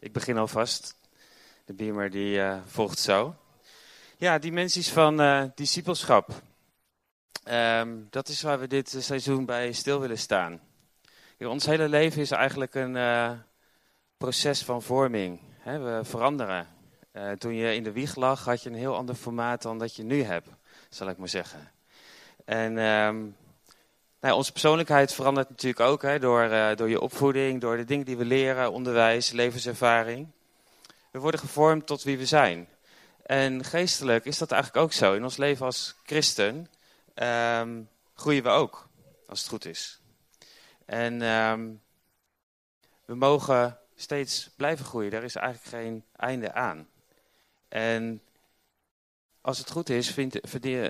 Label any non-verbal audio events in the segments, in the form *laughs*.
Ik begin alvast. De beamer die uh, volgt zo. Ja, dimensies van uh, discipelschap. Um, dat is waar we dit seizoen bij stil willen staan. Ons hele leven is eigenlijk een proces van vorming. We veranderen. toen je in de wieg lag, had je een heel ander formaat dan dat je nu hebt, zal ik maar zeggen. En um, nou, onze persoonlijkheid verandert natuurlijk ook hè, door, uh, door je opvoeding, door de dingen die we leren, onderwijs, levenservaring. We worden gevormd tot wie we zijn. En geestelijk is dat eigenlijk ook zo. In ons leven als christen um, groeien we ook, als het goed is. En um, we mogen steeds blijven groeien. Daar is eigenlijk geen einde aan. En als het goed is, vindt,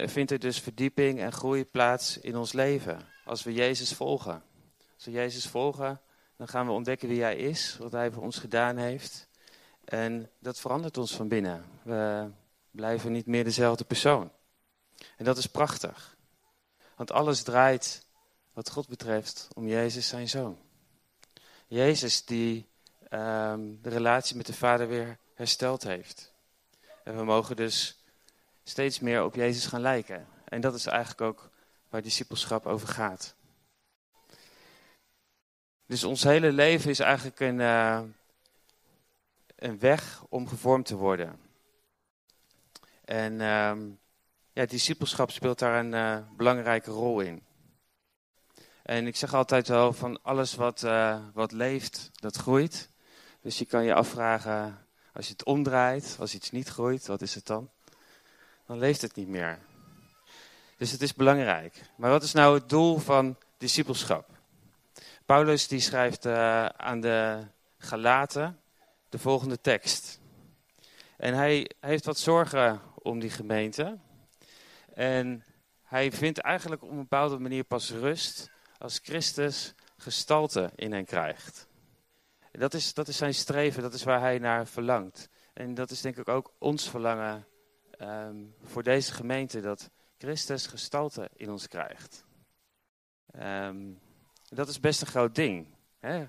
vindt er dus verdieping en groei plaats in ons leven als we Jezus volgen. Als we Jezus volgen, dan gaan we ontdekken wie Hij is, wat Hij voor ons gedaan heeft. En dat verandert ons van binnen. We blijven niet meer dezelfde persoon. En dat is prachtig. Want alles draait, wat God betreft, om Jezus, zijn zoon. Jezus die um, de relatie met de Vader weer hersteld heeft. En we mogen dus steeds meer op Jezus gaan lijken. En dat is eigenlijk ook waar discipelschap over gaat. Dus ons hele leven is eigenlijk een, uh, een weg om gevormd te worden. En uh, ja, discipelschap speelt daar een uh, belangrijke rol in. En ik zeg altijd wel van alles wat, uh, wat leeft, dat groeit. Dus je kan je afvragen, als je het omdraait, als iets niet groeit, wat is het dan? Dan leeft het niet meer. Dus het is belangrijk. Maar wat is nou het doel van discipelschap? Paulus die schrijft uh, aan de Galaten de volgende tekst. En hij heeft wat zorgen om die gemeente. En hij vindt eigenlijk op een bepaalde manier pas rust als Christus gestalte in hen krijgt. En dat is, dat is zijn streven, dat is waar hij naar verlangt. En dat is denk ik ook ons verlangen um, voor deze gemeente, dat Christus gestalte in ons krijgt. Um, dat is best een groot ding. Hè?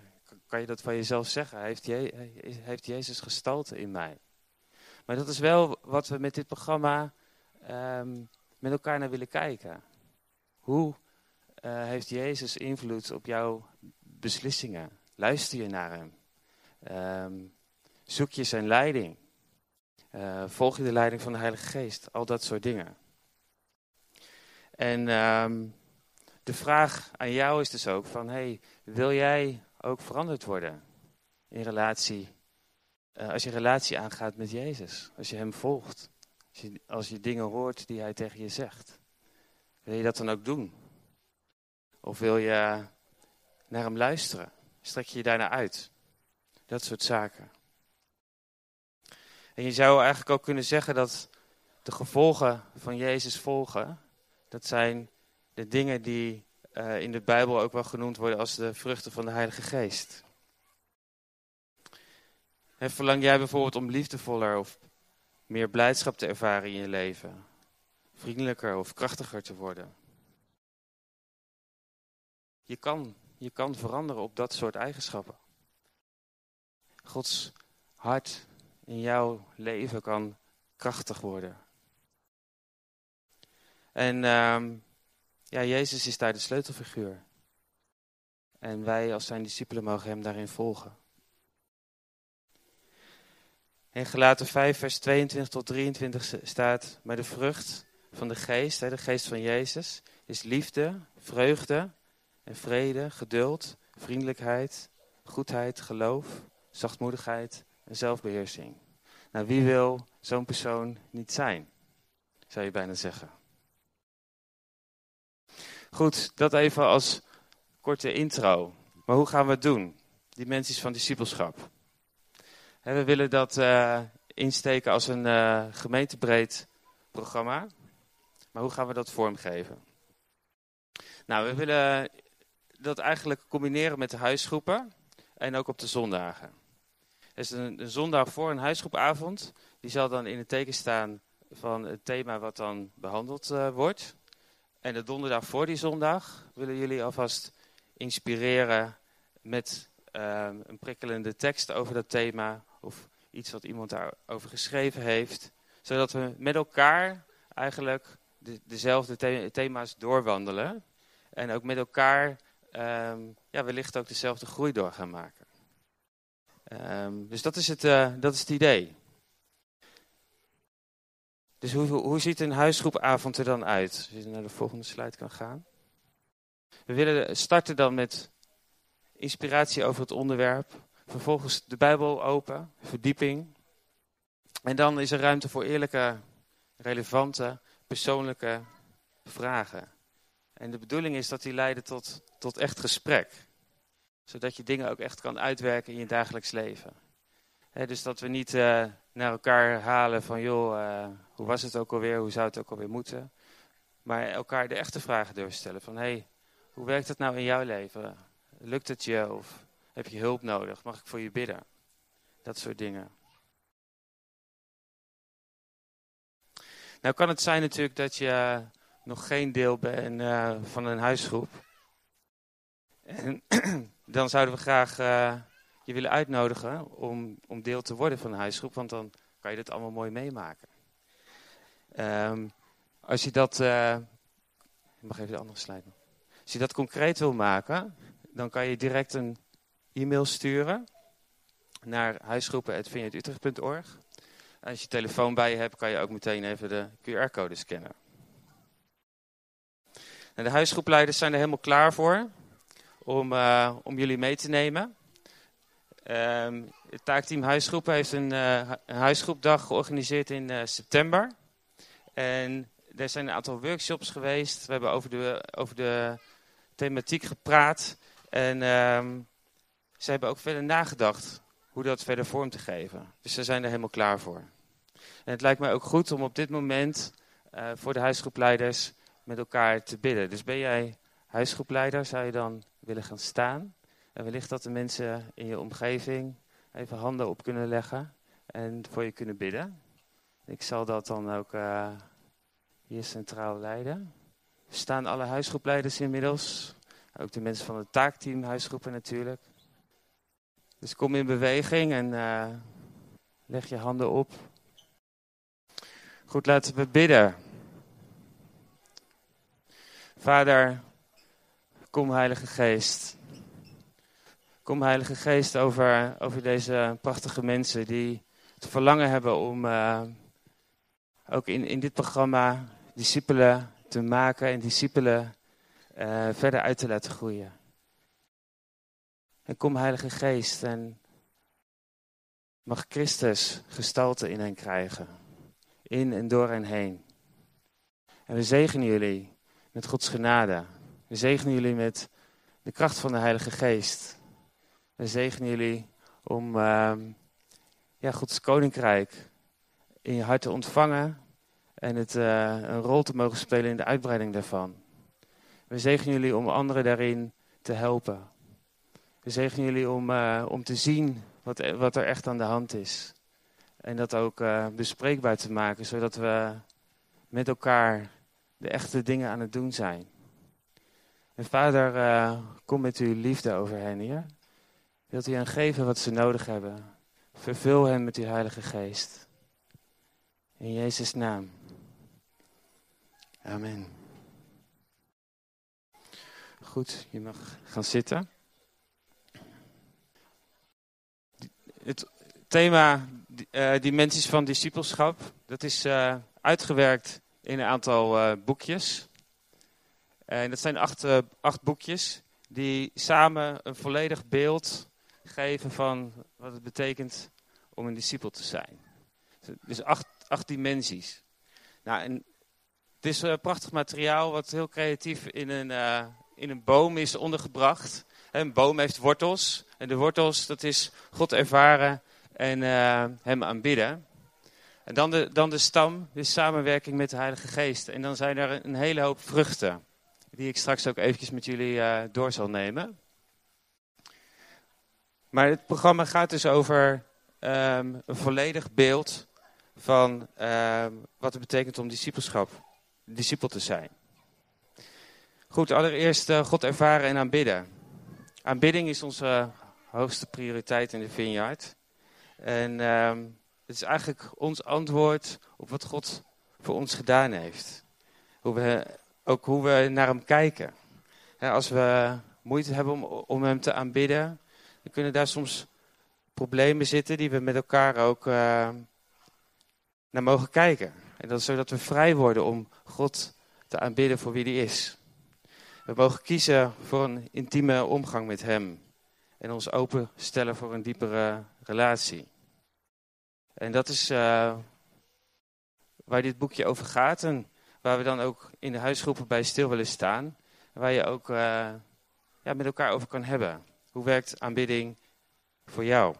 Kan je dat van jezelf zeggen? Heeft, je, heeft Jezus gestalte in mij? Maar dat is wel wat we met dit programma um, met elkaar naar willen kijken. Hoe uh, heeft Jezus invloed op jouw beslissingen? Luister je naar Hem? Um, zoek je Zijn leiding? Uh, volg je de leiding van de Heilige Geest? Al dat soort dingen. En um, de vraag aan jou is dus ook van, hey, wil jij ook veranderd worden in relatie, uh, als je relatie aangaat met Jezus, als je Hem volgt, als je, als je dingen hoort die Hij tegen je zegt. Wil je dat dan ook doen? Of wil je naar Hem luisteren? Strek je je daarna uit? Dat soort zaken. En je zou eigenlijk ook kunnen zeggen dat de gevolgen van Jezus volgen, dat zijn de dingen die uh, in de Bijbel ook wel genoemd worden als de vruchten van de Heilige Geest. Verlang jij bijvoorbeeld om liefdevoller of meer blijdschap te ervaren in je leven? Vriendelijker of krachtiger te worden? Je kan, je kan veranderen op dat soort eigenschappen. Gods hart in jouw leven kan krachtig worden. En uh, ja, Jezus is daar de sleutelfiguur. En wij als zijn discipelen mogen hem daarin volgen. In Gelaten 5, vers 22 tot 23 staat, maar de vrucht van de geest, de geest van Jezus, is liefde, vreugde en vrede, geduld, vriendelijkheid, goedheid, geloof, zachtmoedigheid en zelfbeheersing. Nou, wie wil zo'n persoon niet zijn, zou je bijna zeggen. Goed, dat even als korte intro. Maar hoe gaan we het doen? Dimensies van discipelschap. we willen dat uh, insteken als een uh, gemeentebreed programma. Maar hoe gaan we dat vormgeven? Nou, we willen dat eigenlijk combineren met de huisgroepen en ook op de zondagen. Dus een, een zondag voor een huisgroepavond, die zal dan in het teken staan van het thema wat dan behandeld uh, wordt. En de donderdag voor die zondag willen jullie alvast inspireren met uh, een prikkelende tekst over dat thema of iets wat iemand daarover geschreven heeft. Zodat we met elkaar eigenlijk de, dezelfde thema's doorwandelen. En ook met elkaar um, ja, wellicht ook dezelfde groei door gaan maken. Um, dus dat is, het, uh, dat is het idee. Dus hoe, hoe ziet een huisgroepavond er dan uit? Als je naar de volgende slide kan gaan. We willen starten dan met inspiratie over het onderwerp. Vervolgens de Bijbel open, verdieping. En dan is er ruimte voor eerlijke, relevante, persoonlijke vragen. En de bedoeling is dat die leiden tot, tot echt gesprek. Zodat je dingen ook echt kan uitwerken in je dagelijks leven. dus dat we niet uh, naar elkaar halen van, joh, uh, hoe was het ook alweer, hoe zou het ook alweer moeten. Maar elkaar de echte vragen durven stellen. Van, hé, hey, hoe werkt het nou in jouw leven? Lukt het je of heb je hulp nodig? Mag ik voor je bidden? Dat soort dingen. Nou kan het zijn natuurlijk dat je nog geen deel bent uh, van een huisgroep. En *clears throat* dan zouden we graag uh, je willen uitnodigen om, om deel te worden van een huisgroep, want dan kan je dit allemaal mooi meemaken. Um, als je dat, ik mag even de andere slide. Als je dat concreet wil maken, dan kan je direct een e-mail sturen naar huisgroepen.vineyardutrecht.org. Als je telefoon bij je hebt, kan je ook meteen even de QR-code scannen. En de huisgroepleiders zijn er helemaal klaar voor om, uh, om jullie mee te nemen. Um, het taakteam Huisgroepen heeft een, uh, een huisgroepdag georganiseerd in uh, september. En er zijn een aantal workshops geweest. We hebben over de, over de thematiek gepraat. En um, ze hebben ook verder nagedacht hoe dat verder vorm te geven. Dus ze zijn er helemaal klaar voor. En het lijkt mij ook goed om op dit moment uh, voor de huisgroepleiders met elkaar te bidden. Dus ben jij huisgroepleider, zou je dan willen gaan staan? En wellicht dat de mensen in je omgeving even handen op kunnen leggen en voor je kunnen bidden. Ik zal dat dan ook uh, hier centraal leiden. Er staan alle huisgroepleiders inmiddels. Ook de mensen van het taakteam, huisgroepen natuurlijk. Dus kom in beweging en uh, leg je handen op. Goed, laten we bidden. Vader, kom Heilige Geest. Kom Heilige Geest over, over deze prachtige mensen die het verlangen hebben om uh, ook in, in dit programma discipelen te maken en discipelen uh, verder uit te laten groeien. En kom Heilige Geest en mag Christus gestalte in hen krijgen. In en door hen heen. En we zegenen jullie met Gods genade. We zegenen jullie met de kracht van de Heilige Geest. We zegenen jullie om uh, ja, Gods koninkrijk in je hart te ontvangen en het, uh, een rol te mogen spelen in de uitbreiding daarvan. We zegenen jullie om anderen daarin te helpen. We zegenen jullie om, uh, om te zien wat, wat er echt aan de hand is. En dat ook uh, bespreekbaar te maken, zodat we met elkaar de echte dingen aan het doen zijn. En vader, kom met uw liefde over hen, hier. Wilt u hen geven wat ze nodig hebben? Vervul hen met uw Heilige Geest. In Jezus' naam. Amen. Goed, je mag gaan zitten. Het thema uh, dimensies van discipelschap, dat is uh, uitgewerkt in een aantal uh, boekjes. En dat zijn acht, acht boekjes die samen een volledig beeld geven van wat het betekent om een discipel te zijn. Dus acht, acht dimensies. Nou, en het is prachtig materiaal wat heel creatief in een, in een boom is ondergebracht. Een boom heeft wortels. En de wortels, dat is God ervaren en uh, hem aanbidden. En dan de, dan de stam, de samenwerking met de Heilige Geest. En dan zijn er een hele hoop vruchten, die ik straks ook eventjes met jullie door zal nemen. Maar het programma gaat dus over um, een volledig beeld van um, wat het betekent om discipelschap, discipel te zijn. Goed, allereerst uh, God ervaren en aanbidden. Aanbidding is onze hoogste prioriteit in de vineyard. En ehm, het is eigenlijk ons antwoord op wat God voor ons gedaan heeft. Hoe we, ook hoe we naar hem kijken. als we moeite hebben om, om hem te aanbidden, dan kunnen daar soms problemen zitten die we met elkaar ook uh, naar mogen kijken. En dat is zodat we vrij worden om God te aanbidden voor wie hij is. We mogen kiezen voor een intieme omgang met hem. En ons openstellen voor een diepere relatie. En dat is uh, waar dit boekje over gaat. En waar we dan ook in de huisgroepen bij stil willen staan. Waar je ook uh, ja, met elkaar over kan hebben. Hoe werkt aanbidding voor jou?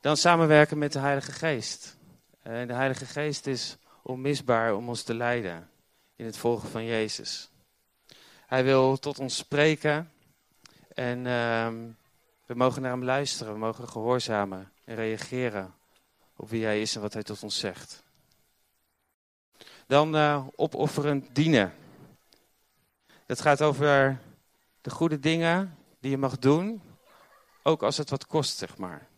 Dan samenwerken met de Heilige Geest. En de Heilige Geest is onmisbaar om ons te leiden in het volgen van Jezus. Hij wil tot ons spreken en uh, we mogen naar hem luisteren, we mogen gehoorzamen en reageren op wie hij is en wat hij tot ons zegt. Dan uh, opofferend dienen. Dat gaat over de goede dingen die je mag doen, ook als het wat kost, zeg maar.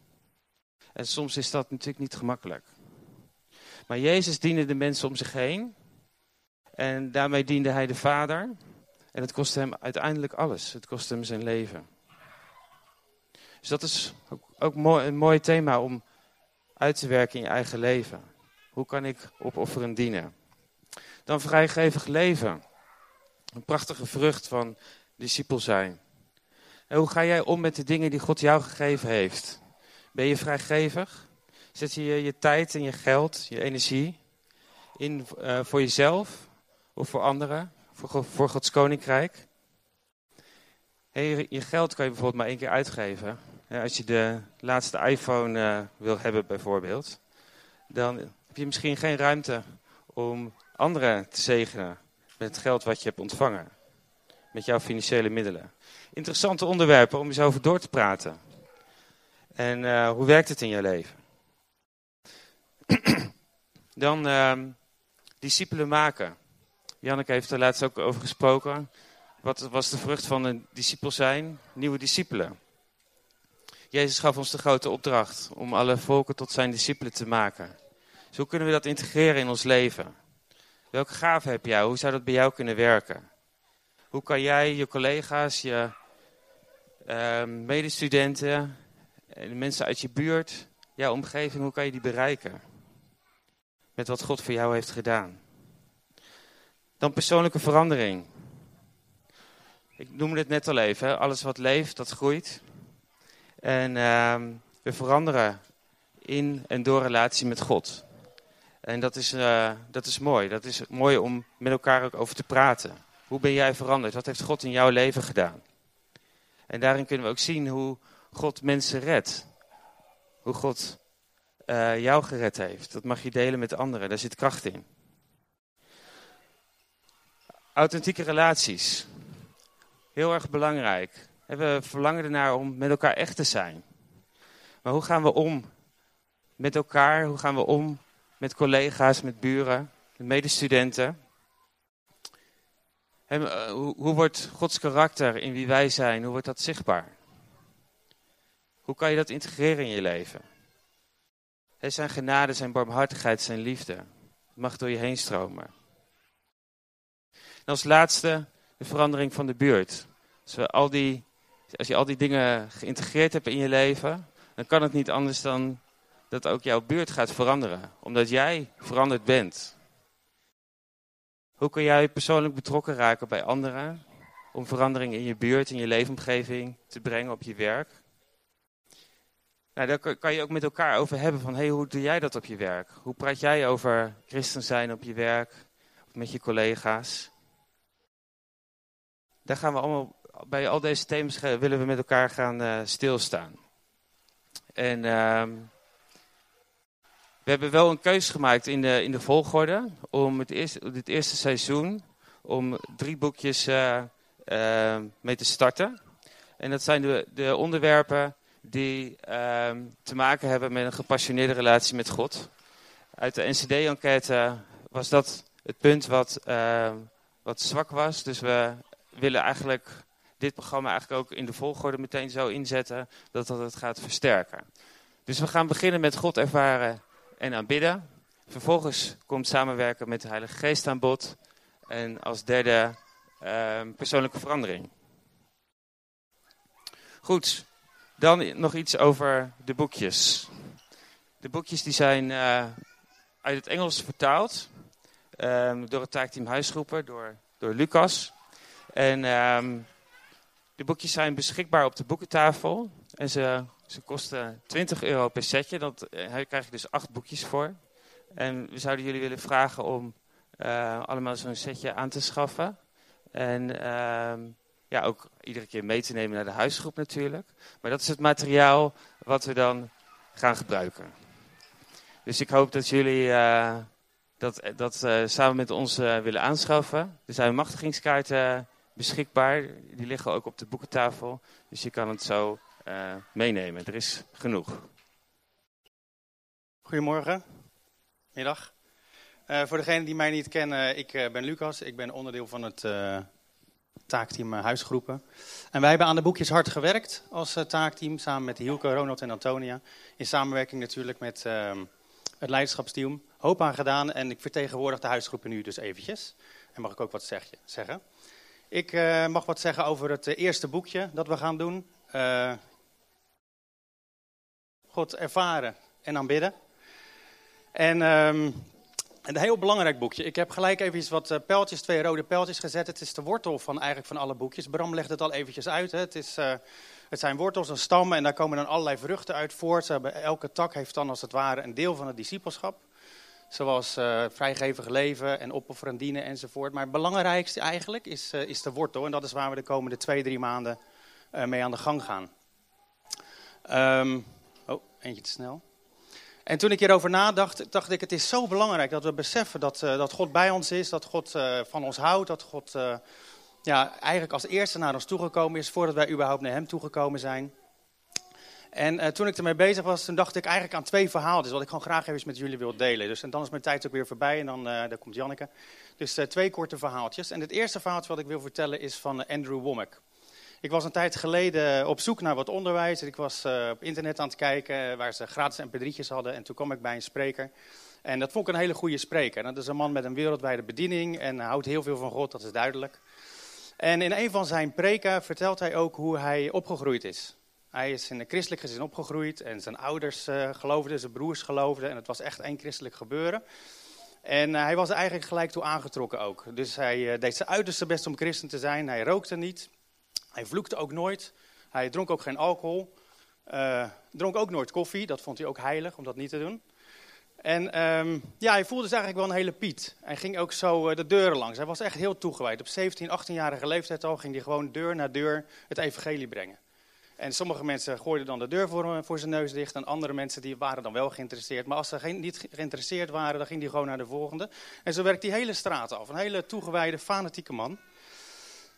En soms is dat natuurlijk niet gemakkelijk. Maar Jezus diende de mensen om zich heen. En daarmee diende hij de Vader. En het kostte hem uiteindelijk alles. Het kostte hem zijn leven. Dus dat is ook, een mooi thema om uit te werken in je eigen leven. Hoe kan ik opofferen dienen? Dan vrijgevig leven. Een prachtige vrucht van discipel zijn. En hoe ga jij om met de dingen die God jou gegeven heeft? Ben je vrijgevig? Zet je je tijd en je geld, je energie in uh, voor jezelf of voor anderen, voor, voor Gods koninkrijk? Je geld kan je bijvoorbeeld maar één keer uitgeven. Als je de laatste iPhone uh, wil hebben bijvoorbeeld, dan heb je misschien geen ruimte om anderen te zegenen met het geld wat je hebt ontvangen. Met jouw financiële middelen. Interessante onderwerpen om eens over door te praten. En uh, hoe werkt het in je leven? *clears throat* Dan uh, discipelen maken. Janneke heeft er laatst ook over gesproken. Wat was de vrucht van een discipel zijn? Nieuwe discipelen. Jezus gaf ons de grote opdracht om alle volken tot zijn discipelen te maken. Dus hoe kunnen we dat integreren in ons leven? Welke gave heb jij? Hoe zou dat bij jou kunnen werken? Hoe kan jij je collega's, je uh, medestudenten, de mensen uit je buurt, jouw omgeving, hoe kan je die bereiken? Met wat God voor jou heeft gedaan. Dan persoonlijke verandering. Ik noemde het net al even, alles wat leeft, dat groeit. En uh, we veranderen in en door relatie met God. En dat is, uh, dat is mooi. Dat is mooi om met elkaar ook over te praten. Hoe ben jij veranderd? Wat heeft God in jouw leven gedaan? En daarin kunnen we ook zien hoe God mensen redt. Hoe God uh, jou gered heeft. Dat mag je delen met anderen. Daar zit kracht in. Authentieke relaties. Heel erg belangrijk. We verlangen ernaar om met elkaar echt te zijn. Maar hoe gaan we om met elkaar? Hoe gaan we om met collega's, met buren, met medestudenten? En, uh, hoe, wordt Gods karakter in wie wij zijn, hoe wordt dat zichtbaar? Hoe kan je dat integreren in je leven? Zijn genade, zijn barmhartigheid, zijn liefde. Het mag door je heen stromen. En als laatste de verandering van de buurt. Als, al die, als je al die dingen geïntegreerd hebt in je leven, dan kan het niet anders dan dat ook jouw buurt gaat veranderen. Omdat jij veranderd bent. Hoe kun jij persoonlijk betrokken raken bij anderen? Om verandering in je buurt, in je leefomgeving te brengen op je werk? Nou, daar kan je ook met elkaar over hebben van, hey, hoe doe jij dat op je werk? Hoe praat jij over christen zijn op je werk, of met je collega's? Daar gaan we allemaal, bij al deze thema's willen we met elkaar gaan uh, stilstaan. En uh, we hebben wel een keuze gemaakt in de, in de volgorde om het dit eerste seizoen, om drie boekjes uh, mee te starten. En dat zijn de, de onderwerpen die uh, te maken hebben met een gepassioneerde relatie met God. Uit de NCD-enquête was dat het punt wat, uh, wat zwak was. Dus we willen eigenlijk dit programma eigenlijk ook in de volgorde meteen zo inzetten dat dat het gaat versterken. Dus we gaan beginnen met God ervaren en aanbidden. Vervolgens komt samenwerken met de Heilige Geest aan bod. En als derde ehm, persoonlijke verandering. Goed, dan nog iets over de boekjes. De boekjes die zijn uh, uit het Engels vertaald um, door het taakteam Huisgroepen, door, door Lucas. En um, de boekjes zijn beschikbaar op de boekentafel. En ze, ze kosten 20 euro per setje. Dat, daar eh, krijg je dus acht boekjes voor. En we zouden jullie willen vragen om uh, allemaal zo'n setje aan te schaffen. En uh, ja, ook iedere keer mee te nemen naar de huisgroep natuurlijk. Maar dat is het materiaal wat we dan gaan gebruiken. Dus ik hoop dat jullie uh, dat, dat samen met ons willen aanschaffen. Er zijn machtigingskaarten beschikbaar. Die liggen ook op de boekentafel. Dus je kan het zo meenemen. Er is genoeg. Goedemorgen. Middag. voor degenen die mij niet kennen, ik ben Lucas. Ik ben onderdeel van het taakteam Huisgroepen. En wij hebben aan de boekjes hard gewerkt als taakteam. Samen met Hielke, Ronald en Antonia. In samenwerking natuurlijk met ehm, het leiderschapsteam. Hoop aan gedaan en ik vertegenwoordig de huisgroepen nu dus eventjes. En mag ik ook wat zeggen. Ik mag wat zeggen over het eerste boekje dat we gaan doen. God ervaren en aanbidden. En um, een heel belangrijk boekje. Ik heb gelijk even wat pijltjes, twee rode pijltjes gezet. Het is de wortel van eigenlijk van alle boekjes. Bram legt het al eventjes uit. Hè. Het is het zijn wortels en stammen en daar komen dan allerlei vruchten uit voort. Elke tak heeft dan als het ware een deel van het discipelschap. Zoals uh, vrijgevig leven en opofferen dienen enzovoort. Maar het belangrijkste eigenlijk is, is de wortel. En dat is waar we de komende twee, drie maanden mee aan de gang gaan. Oh, eentje te snel. En toen ik hierover nadacht, dacht ik, het is zo belangrijk dat we beseffen dat, dat God bij ons is. Dat God van ons houdt, dat God ja, eigenlijk als eerste naar ons toegekomen is, voordat wij überhaupt naar hem toegekomen zijn. En toen ik ermee bezig was, toen dacht ik eigenlijk aan twee verhaaltjes, wat ik gewoon graag even met jullie wil delen. Dus en dan is mijn tijd ook weer voorbij en dan daar komt Janneke. Dus twee korte verhaaltjes. En het eerste verhaaltje wat ik wil vertellen is van Andrew Womack. Ik was een tijd geleden op zoek naar wat onderwijs. Ik was op internet aan het kijken waar ze gratis mp3'tjes hadden. En toen kwam ik bij een spreker. En dat vond ik een hele goede spreker. Dat is een man met een wereldwijde bediening en houdt heel veel van God, dat is duidelijk. En in een van zijn preken vertelt hij ook hoe hij opgegroeid is. Hij is in een christelijk gezin opgegroeid en zijn ouders uh, geloofden, zijn broers geloofden en het was echt één christelijk gebeuren. En hij was er eigenlijk gelijk toe aangetrokken ook. Dus hij deed zijn uiterste best om christen te zijn. Hij rookte niet, hij vloekte ook nooit, hij dronk ook geen alcohol, dronk ook nooit koffie, dat vond hij ook heilig om dat niet te doen. En um, ja, hij voelde zich eigenlijk wel een hele Piet. Hij ging ook zo uh, de deuren langs. Hij was echt heel toegewijd. Op 17, 18-jarige leeftijd al ging hij gewoon deur na deur het evangelie brengen. En sommige mensen gooiden dan de deur voor, voor zijn neus dicht. En andere mensen die waren dan wel geïnteresseerd. Maar als ze geen, niet geïnteresseerd waren, dan ging hij gewoon naar de volgende. En zo werkte die hele straat af. Een hele toegewijde, fanatieke man.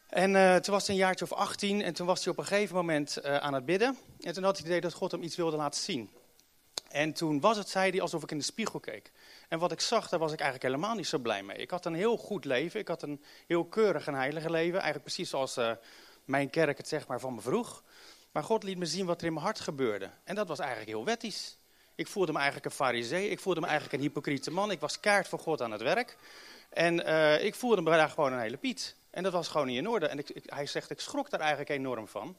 En uh, toen was hij een jaartje of 18 en toen was hij op een gegeven moment uh, aan het bidden. En toen had hij het idee dat God hem iets wilde laten zien. En toen was het, zei hij, alsof ik in de spiegel keek. En wat ik zag, daar was ik eigenlijk helemaal niet zo blij mee. Ik had een heel goed leven, ik had een heel keurig en heilige leven. Eigenlijk precies zoals uh, mijn kerk het zeg maar van me vroeg. Maar God liet me zien wat er in mijn hart gebeurde. En dat was eigenlijk heel wettisch. Ik voelde me eigenlijk een farisee, ik voelde me eigenlijk een hypocriete man. Ik was kaart voor God aan het werk. En ik voelde me daar gewoon een hele Piet. En dat was gewoon niet in orde. En ik, hij zegt, ik schrok daar eigenlijk enorm van.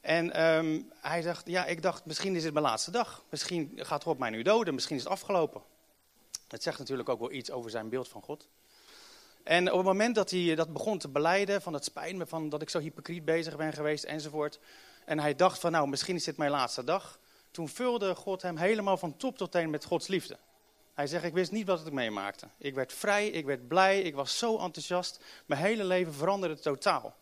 En um, hij dacht, ja, ik dacht, misschien is het mijn laatste dag. Misschien gaat God mij nu doden, misschien is het afgelopen. Het zegt natuurlijk ook wel iets over zijn beeld van God. En op het moment dat hij dat begon te beleiden, van het spijt me van dat ik zo hypocriet bezig ben geweest enzovoort. En hij dacht van, nou, misschien is dit mijn laatste dag. Toen vulde God hem helemaal van top tot teen met Gods liefde. Hij zegt, ik wist niet wat ik meemaakte. Ik werd vrij, ik werd blij, ik was zo enthousiast. Mijn hele leven veranderde totaal.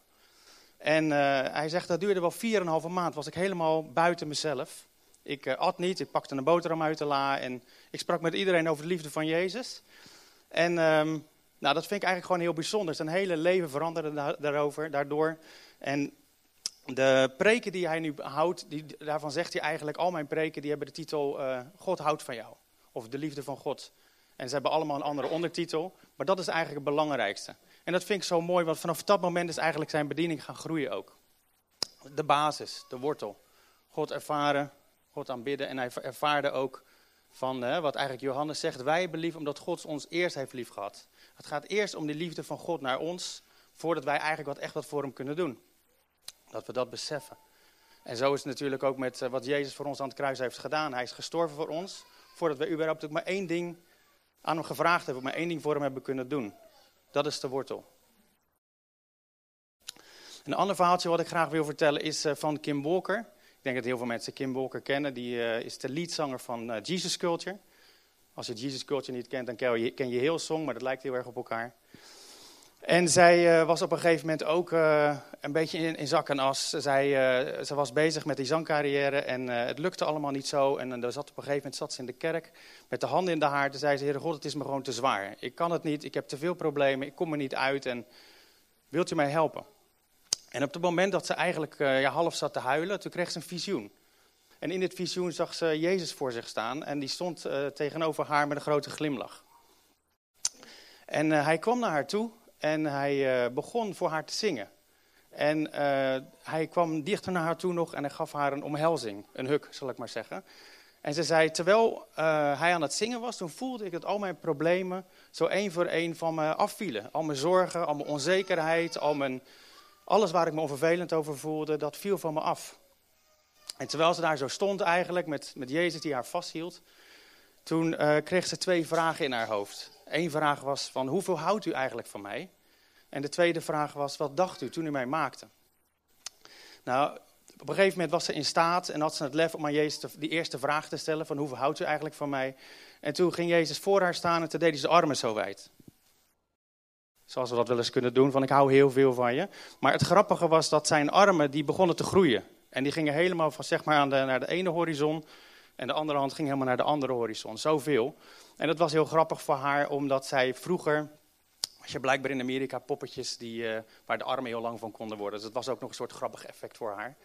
En uh, hij zegt, dat duurde wel 4,5 maand, was ik helemaal buiten mezelf. Ik uh, at niet, ik pakte een boterham uit de la en ik sprak met iedereen over de liefde van Jezus. En um, nou, dat vind ik eigenlijk gewoon heel bijzonder. Zijn hele leven veranderde daarover, daardoor. En de preken die hij nu houdt, die, daarvan zegt hij eigenlijk, al mijn preken die hebben de titel uh, God houdt van jou. Of de liefde van God. En ze hebben allemaal een andere ondertitel, maar dat is eigenlijk het belangrijkste. En dat vind ik zo mooi, want vanaf dat moment is eigenlijk zijn bediening gaan groeien ook. de basis, de wortel. God ervaren, God aanbidden. En hij ervaarde ook van hè, wat eigenlijk Johannes zegt. Wij hebben lief omdat God ons eerst heeft lief gehad. Het gaat eerst om die liefde van God naar ons. Voordat wij eigenlijk wat echt wat voor hem kunnen doen. Dat we dat beseffen. En zo is het natuurlijk ook met eh, wat Jezus voor ons aan het kruis heeft gedaan. Hij is gestorven voor ons. Voordat wij überhaupt ook maar één ding aan hem gevraagd hebben. Maar één ding voor hem hebben kunnen doen. Dat is de wortel. Een ander verhaaltje wat ik graag wil vertellen is eh, van Kim Walker. Ik denk dat heel veel mensen Kim Walker kennen. Die uh, is de leadzanger van uh, Jesus Culture. Als je Jesus Culture niet kent, dan ken je, ken je heel song, maar dat lijkt heel erg op elkaar. En zij uh, was op een gegeven moment ook een beetje in, in, zak en as. Zij, ze was bezig met die zangcarrière en het lukte allemaal niet zo. En dan zat op een gegeven moment zat ze in de kerk met de handen in de haar. Toen zei ze, God, het is me gewoon te zwaar. Ik kan het niet, ik heb te veel problemen, ik kom er niet uit en wilt u mij helpen? En op het moment dat ze eigenlijk ja, half zat te huilen, toen kreeg ze een visioen. En in dit visioen zag ze Jezus voor zich staan en die stond tegenover haar met een grote glimlach. En hij kwam naar haar toe en hij begon voor haar te zingen. En hij kwam dichter naar haar toe nog en hij gaf haar een omhelzing, een huk zal ik maar zeggen. En ze zei, terwijl hij aan het zingen was, toen voelde ik dat al mijn problemen zo één voor één van me afvielen. Al mijn zorgen, al mijn onzekerheid, al mijn alles waar ik me onvervelend over voelde, dat viel van me af. En terwijl ze daar zo stond eigenlijk, met, met Jezus die haar vasthield, toen kreeg ze twee vragen in haar hoofd. Eén vraag was van, hoeveel houdt u eigenlijk van mij? En de tweede vraag was, wat dacht u toen u mij maakte? Nou, op een gegeven moment was ze in staat en had ze het lef om aan Jezus die eerste vraag te stellen, van hoeveel houdt u eigenlijk van mij? En toen ging Jezus voor haar staan en toen deed hij zijn armen zo wijd. Zoals we dat wel eens kunnen doen, van ik hou heel veel van je. Maar het grappige was dat zijn armen, die begonnen te groeien. En die gingen helemaal van zeg maar aan de, naar de ene horizon. En de andere hand ging helemaal naar de andere horizon. Zoveel. En dat was heel grappig voor haar, omdat zij vroeger... Als je blijkbaar in Amerika poppetjes die, uh, waar de armen heel lang van konden worden. Dus het was ook nog een soort grappig effect voor haar.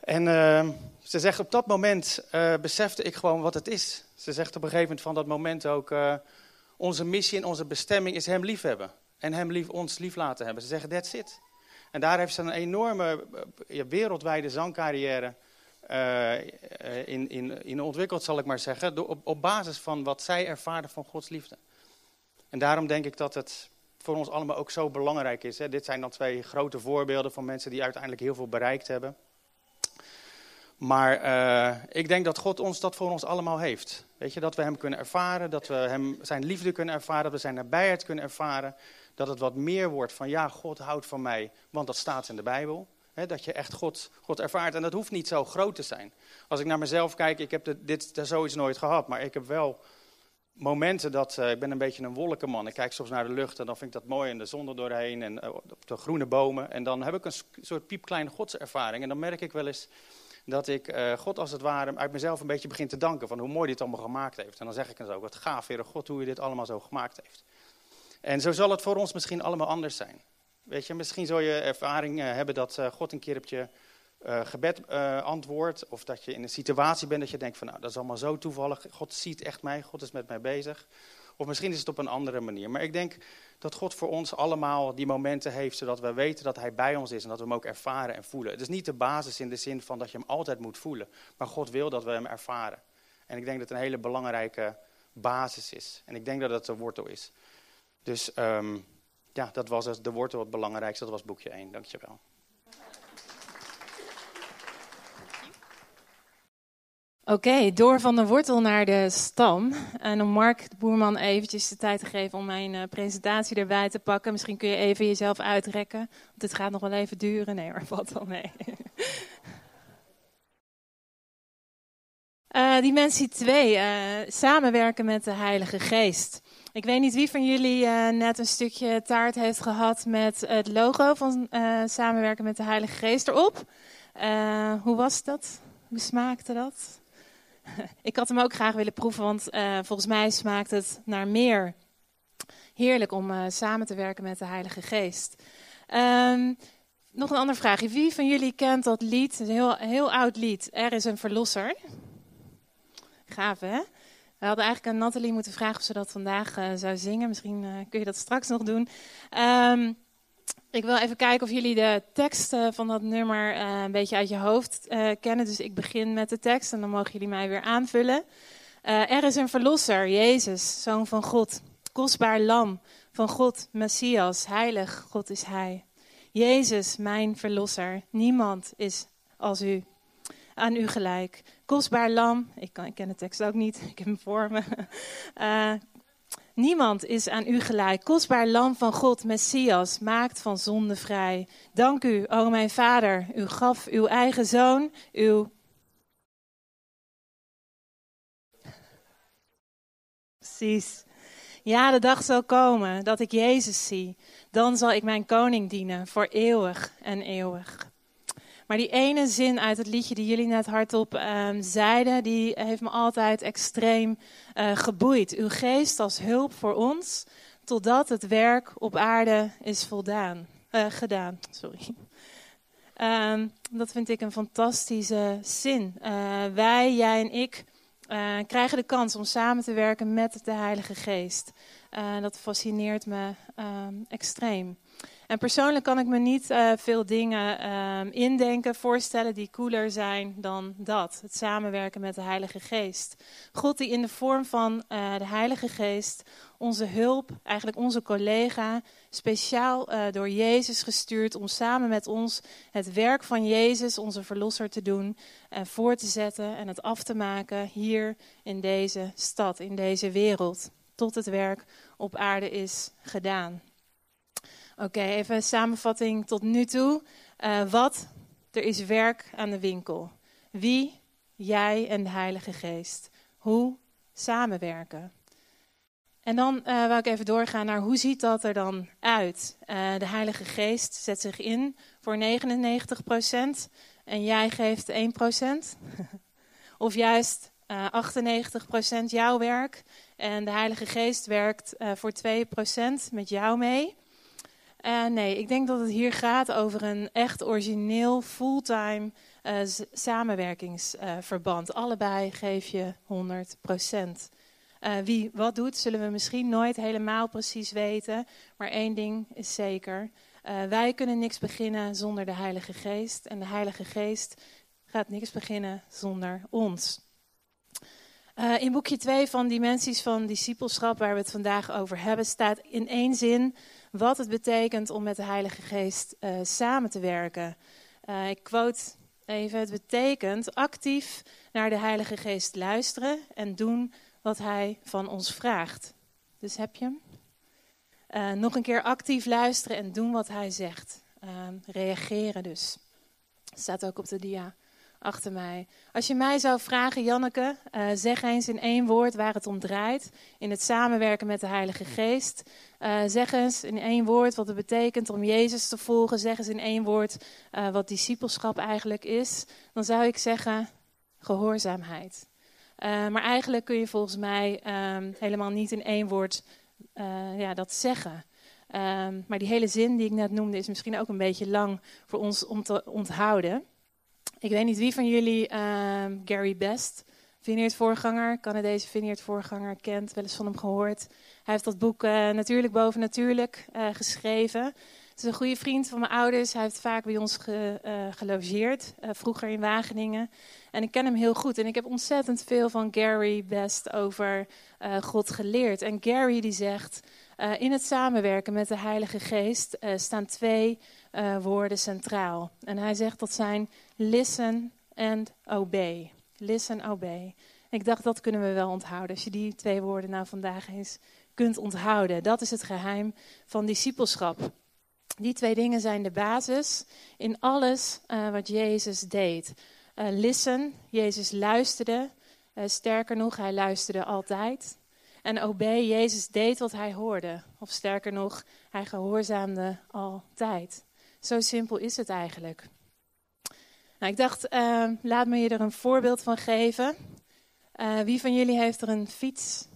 En uh, ze zegt op dat moment uh, besefte ik gewoon wat het is. Ze zegt op een gegeven moment van dat moment ook... Onze missie en onze bestemming is hem liefhebben. En hem lief, ons lief laten hebben. Ze zeggen, that's it. En daar heeft ze een enorme wereldwijde zangcarrière in, in, in ontwikkeld, zal ik maar zeggen. Op, basis van wat zij ervaren van Gods liefde. En daarom denk ik dat het voor ons allemaal ook zo belangrijk is. Hè. Dit zijn dan twee grote voorbeelden van mensen die uiteindelijk heel veel bereikt hebben. Maar uh, ik denk dat God ons dat voor ons allemaal heeft. Weet je, dat we hem kunnen ervaren, dat we hem, zijn liefde kunnen ervaren, dat we zijn nabijheid kunnen ervaren. Dat het wat meer wordt van ja, God houdt van mij, want dat staat in de Bijbel. Dat je echt God, God ervaart. En dat hoeft niet zo groot te zijn. Als ik naar mezelf kijk, ik heb dit, dit zoiets nooit gehad. Maar ik heb wel momenten dat, uh, ik ben een beetje een wolkenman. Ik kijk soms naar de lucht en dan vind ik dat mooi en de zon er doorheen en uh, op de groene bomen. En dan heb ik een soort piepkleine godservaring. En dan merk ik wel eens dat ik uh, God als het ware uit mezelf een beetje begin te danken van hoe mooi dit allemaal gemaakt heeft. En dan zeg ik eens ook, wat gaaf, Heer God, hoe u dit allemaal zo gemaakt heeft. En zo zal het voor ons misschien allemaal anders zijn. Weet je, misschien zal je ervaring uh, hebben dat uh, God een keer op je gebed antwoordt. Of dat je in een situatie bent dat je denkt van nou, dat is allemaal zo toevallig. God ziet echt mij, God is met mij bezig. Of misschien is het op een andere manier. Maar ik denk dat God voor ons allemaal die momenten heeft, zodat we weten dat Hij bij ons is en dat we hem ook ervaren en voelen. Het is niet de basis in de zin van dat je hem altijd moet voelen, maar God wil dat we hem ervaren. En ik denk dat het een hele belangrijke basis is. En ik denk dat het de wortel is. Dus um, ja, dat was de wortel het belangrijkste. Dat was boekje 1. Dankjewel. Oké, door van de wortel naar de stam. En om Mark de Boerman eventjes de tijd te geven om mijn uh, presentatie erbij te pakken. Misschien kun je even jezelf uitrekken, want dit gaat nog wel even duren. Nee maar *laughs* valt wel mee. uh, dimensie 2, uh, samenwerken met de Heilige Geest. Ik weet niet wie van jullie net een stukje taart heeft gehad met het logo van samenwerken met de Heilige Geest erop. hoe was dat? Hoe smaakte dat? *laughs* ik had hem ook graag willen proeven, want volgens mij smaakt het naar meer. Heerlijk om samen te werken met de Heilige Geest. Um, nog een andere vraag. Wie van jullie kent dat lied? Een heel, heel oud lied. Er is een verlosser. Gaaf, hè? We hadden eigenlijk aan Nathalie moeten vragen of ze dat vandaag uh, zou zingen. Misschien kun je dat straks nog doen. Um, ik wil even kijken of jullie de tekst eh, van dat nummer een beetje uit je hoofd kennen. Dus ik begin met de tekst en dan mogen jullie mij weer aanvullen. er is een verlosser, Jezus, zoon van God. Kostbaar lam van God, Messias, heilig God is Hij. Jezus, mijn verlosser. Niemand is als u. Aan u gelijk. Kostbaar lam. Ik, ken de tekst ook niet. Ik heb hem voor me. *laughs* Niemand is aan u gelijk. Kostbaar lam van God, Messias, maakt van zonde vrij. Dank u, o mijn vader. U gaf uw eigen zoon, uw. Precies. Ja, de dag zal komen dat ik Jezus zie. Dan zal ik mijn koning dienen voor eeuwig en eeuwig. Maar die ene zin uit het liedje die jullie net hardop um, zeiden, die heeft me altijd extreem uh, geboeid. Uw geest als hulp voor ons, totdat het werk op aarde is voldaan, uh, gedaan. Sorry. Um, dat vind ik een fantastische zin. Uh, wij, jij en ik krijgen de kans om samen te werken met de Heilige Geest. dat fascineert me um, extreem. En persoonlijk kan ik me niet uh, veel dingen uh, indenken, voorstellen die cooler zijn dan dat. Het samenwerken met de Heilige Geest. God die in de vorm van uh, de Heilige Geest onze hulp, eigenlijk onze collega, speciaal uh, door Jezus gestuurd om samen met ons het werk van Jezus, onze Verlosser, te doen en voor te zetten en het af te maken hier in deze stad, in deze wereld, tot het werk op aarde is gedaan. Oké, even samenvatting tot nu toe. Uh, wat? Er is werk aan de winkel. Wie? Jij en de Heilige Geest. Hoe? Samenwerken. En dan uh, wou ik even doorgaan naar hoe ziet dat er dan uit? Uh, de Heilige Geest zet zich in voor 99% en jij geeft 1%. *laughs* of juist uh, 98% jouw werk en de Heilige Geest werkt voor 2% met jou mee. Uh, nee, ik denk dat het hier gaat over een echt origineel fulltime uh, samenwerkingsverband. Allebei geef je 100% uh, wie wat doet, zullen we misschien nooit helemaal precies weten. Maar één ding is zeker. wij kunnen niks beginnen zonder de Heilige Geest. En de Heilige Geest gaat niks beginnen zonder ons. in boekje 2 van Dimensies van Discipelschap, waar we het vandaag over hebben, staat in één zin wat het betekent om met de Heilige Geest uh, samen te werken. Uh, ik quote even: Het betekent actief naar de Heilige Geest luisteren en doen wat Hij van ons vraagt. Dus heb je hem? Uh, nog een keer actief luisteren en doen wat Hij zegt. reageren dus. Staat ook op de dia achter mij. Als je mij zou vragen, Janneke, uh, zeg eens in één woord waar het om draait. In het samenwerken met de Heilige Geest. Uh, zeg eens in één woord wat het betekent om Jezus te volgen. Zeg eens in één woord uh, wat discipelschap eigenlijk is. Dan zou ik zeggen gehoorzaamheid. maar eigenlijk kun je volgens mij um, helemaal niet in één woord ja, dat zeggen. Um, maar die hele zin die ik net noemde is misschien ook een beetje lang voor ons om te onthouden. Ik weet niet wie van jullie uh, Gary Best, Vineyard-voorganger, Canadese Vineyard-voorganger, kent, wel eens van hem gehoord. Hij heeft dat boek uh, Natuurlijk boven Natuurlijk uh, geschreven. Het is een goede vriend van mijn ouders. Hij heeft vaak bij ons ge, uh, gelogeerd, vroeger in Wageningen. En ik ken hem heel goed. En ik heb ontzettend veel van Gary Best over God geleerd. En Gary die zegt, in het samenwerken met de Heilige Geest staan twee woorden centraal. En hij zegt dat zijn listen and obey. Listen, obey. Ik dacht, dat kunnen we wel onthouden. Als je die twee woorden nou vandaag eens kunt onthouden. Dat is het geheim van discipelschap. Die twee dingen zijn de basis in alles uh, wat Jezus deed. Uh, listen, Jezus luisterde. Sterker nog, hij luisterde altijd. En obey, Jezus deed wat hij hoorde. Of sterker nog, hij gehoorzaamde altijd. Zo simpel is het eigenlijk. Nou, ik dacht, uh, laat me je er een voorbeeld van geven. Uh, wie van jullie heeft er een fiets?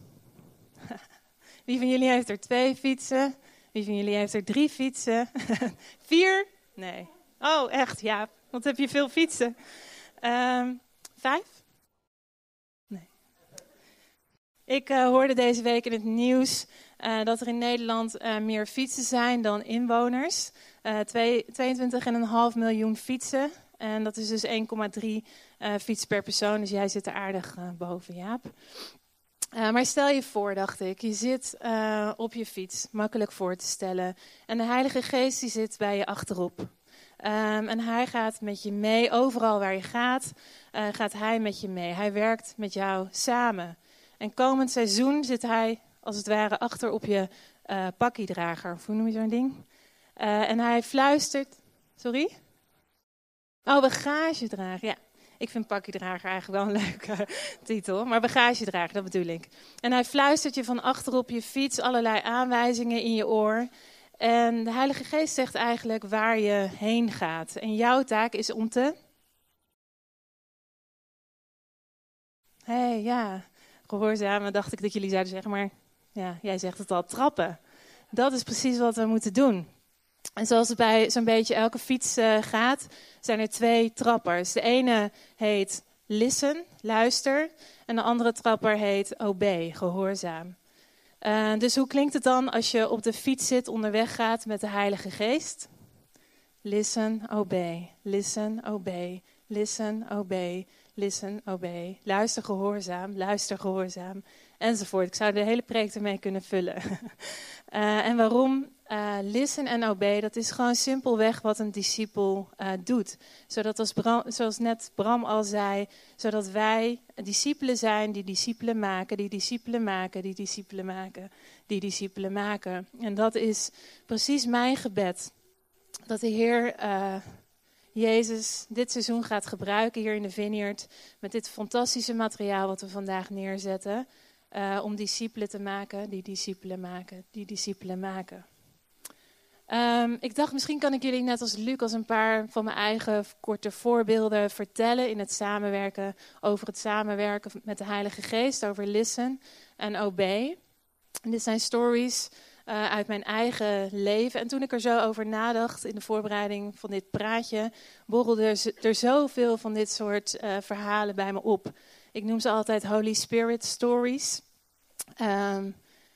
*laughs* wie van jullie heeft er twee fietsen? Wie van jullie heeft er drie fietsen? *laughs* Vier? Nee. Oh, echt? Ja. Wat heb je veel fietsen? Uh, vijf? Nee. Ik uh, hoorde deze week in het nieuws dat er in Nederland meer fietsen zijn dan inwoners. 22,5 miljoen fietsen. En dat is dus 1,3 fiets per persoon. Dus jij zit er aardig boven, Jaap. maar stel je voor, dacht ik, je zit op je fiets, makkelijk voor te stellen. En de Heilige Geest die zit bij je achterop. Um, en hij gaat met je mee, overal waar je gaat, gaat hij met je mee. Hij werkt met jou samen. En komend seizoen zit hij als het ware achter op je uh, pakkiedrager. hoe noem je zo'n ding? Uh, en hij fluistert. Sorry? Oh, bagagedrager. Ja, ik vind pakkiedrager eigenlijk wel een leuke *laughs* titel. Maar bagagedrager, dat bedoel ik. En hij fluistert je van achter op je fiets allerlei aanwijzingen in je oor. En de Heilige Geest zegt eigenlijk waar je heen gaat. En jouw taak is om te. Hé, hey, ja gehoorzamen, dacht ik dat jullie zouden zeggen, maar ja, jij zegt het al, trappen. Dat is precies wat we moeten doen. En zoals het bij zo'n beetje elke fiets uh, gaat, zijn er twee trappers. De ene heet listen, luister. En de andere trapper heet obey, gehoorzaam. Uh, dus hoe klinkt het dan als je op de fiets zit, onderweg gaat met de Heilige Geest? Listen, obey. Listen, obey. Listen, obey listen, obey, luister gehoorzaam, luister gehoorzaam, enzovoort. Ik zou de hele preek ermee kunnen vullen. uh, *laughs* en waarom? Uh, listen en obey, dat is gewoon simpelweg wat een discipel uh, doet. Zodat als zoals net Bram al zei, zodat wij discipelen zijn die discipelen maken, die discipelen maken, die discipelen maken, die discipelen maken. En dat is precies mijn gebed. Dat de Heer Jezus dit seizoen gaat gebruiken hier in de Vineyard. Met dit fantastische materiaal wat we vandaag neerzetten. Uh, om discipelen te maken, die discipelen maken, die discipelen maken. Um, ik dacht, misschien kan ik jullie net als Lucas een paar van mijn eigen korte voorbeelden vertellen in het samenwerken, over het samenwerken met de Heilige Geest, over listen en obey. Dit zijn stories uh, uit mijn eigen leven. En toen ik er zo over nadacht in de voorbereiding van dit praatje, borrelde er zoveel van dit soort uh, verhalen bij me op. Ik noem ze altijd Holy Spirit stories. Um, nou,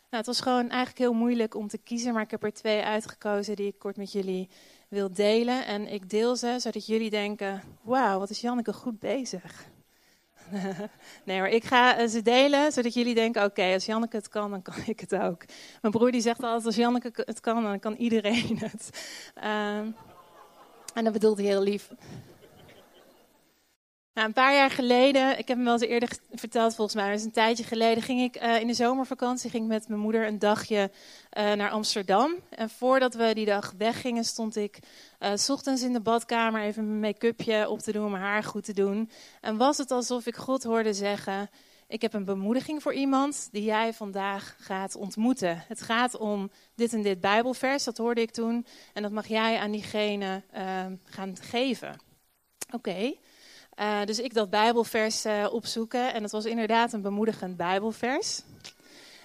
het was gewoon eigenlijk heel moeilijk om te kiezen, maar ik heb er twee uitgekozen die ik kort met jullie wil delen. En ik deel ze zodat jullie denken: wauw, wat is Janneke goed bezig. *laughs* nee maar ik ga eh, ze delen, zodat jullie denken, oké, als Janneke het kan, dan kan *laughs* ik het ook. Mijn broer die zegt altijd, als Janneke het kan, dan kan iedereen *laughs* het. Um, en dat bedoelt hij heel lief. Nou, een paar jaar geleden, ik heb hem wel eens eerder verteld volgens mij, maar een tijdje geleden, ging ik uh, in de zomervakantie ging met mijn moeder een dagje uh, naar Amsterdam. En voordat we die dag weggingen, stond ik uh, s ochtends in de badkamer even mijn make-upje op te doen, mijn haar goed te doen. En was het alsof ik God hoorde zeggen, ik heb een bemoediging voor iemand die jij vandaag gaat ontmoeten. Het gaat om dit en dit Bijbelvers, dat hoorde ik toen. En dat mag jij aan diegene gaan geven. Oké. Uh, dus ik dat Bijbelvers uh, opzoeken en het was inderdaad een bemoedigend Bijbelvers.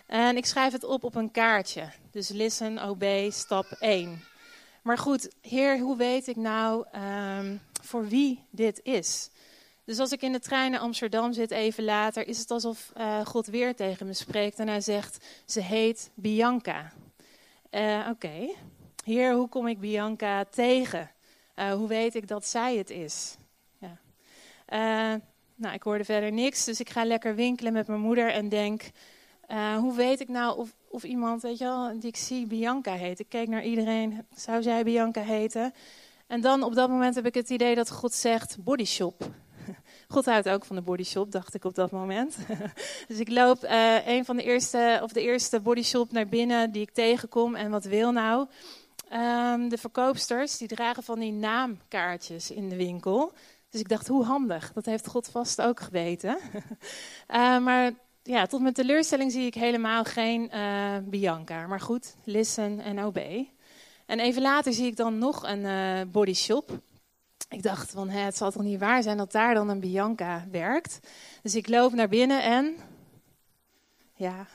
En ik schrijf het op op een kaartje. Dus listen, obey, stap 1. Maar goed, Heer, hoe weet ik nou um, voor wie dit is? Dus als ik in de trein naar Amsterdam zit even later, is het alsof uh, God weer tegen me spreekt en hij zegt, ze heet Bianca. Oké. Heer, hoe kom ik Bianca tegen? hoe weet ik dat zij het is? Uh, nou, ik hoorde verder niks, dus ik ga lekker winkelen met mijn moeder en denk, uh, hoe weet ik nou of, of iemand, weet je wel, die ik zie Bianca heet. Ik keek naar iedereen, zou zij Bianca heten? En dan op dat moment heb ik het idee dat God zegt bodyshop. *laughs* God houdt ook van de bodyshop, dacht ik op dat moment. *laughs* dus ik loop uh, een van de eerste, of de eerste bodyshop naar binnen die ik tegenkom. En wat wil nou? Um, de verkoopsters die dragen van die naamkaartjes in de winkel. Dus ik dacht, hoe handig. Dat heeft God vast ook geweten. uh, *laughs* maar ja, tot mijn teleurstelling zie ik helemaal geen uh, Bianca. Maar goed, listen en obey. En even later zie ik dan nog een uh, body shop. Ik dacht van, het zal toch niet waar zijn dat daar dan een Bianca werkt. Dus ik loop naar binnen en... Ja,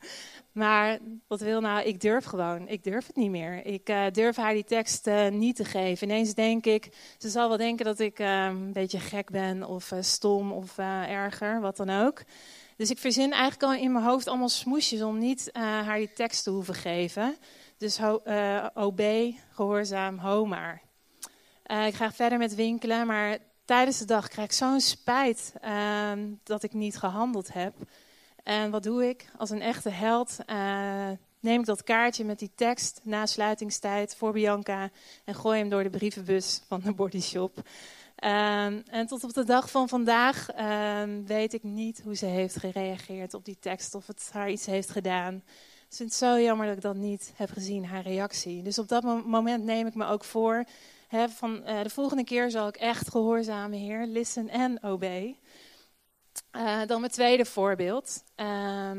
*laughs* Maar wat wil nou? Ik durf gewoon. Ik durf het niet meer. Ik uh, durf haar die tekst uh, niet te geven. Ineens denk ik, ze zal wel denken dat ik uh, een beetje gek ben of stom of erger, wat dan ook. Dus ik verzin eigenlijk al in mijn hoofd allemaal smoesjes om niet haar die tekst te hoeven geven. Dus OB, gehoorzaam, ho maar. ik ga verder met winkelen, maar tijdens de dag krijg ik zo'n spijt ehm, dat ik niet gehandeld heb. En wat doe ik? Als een echte held uh, neem ik dat kaartje met die tekst na sluitingstijd voor Bianca en gooi hem door de brievenbus van de bodyshop. Um, en tot op de dag van vandaag um, weet ik niet hoe ze heeft gereageerd op die tekst, of het haar iets heeft gedaan. Ik vind het zo jammer dat ik dat niet heb gezien, haar reactie. Dus op dat moment neem ik me ook voor, van uh, de volgende keer zal ik echt gehoorzamen, Heer, listen en obey. Uh, dan mijn tweede voorbeeld. Uh,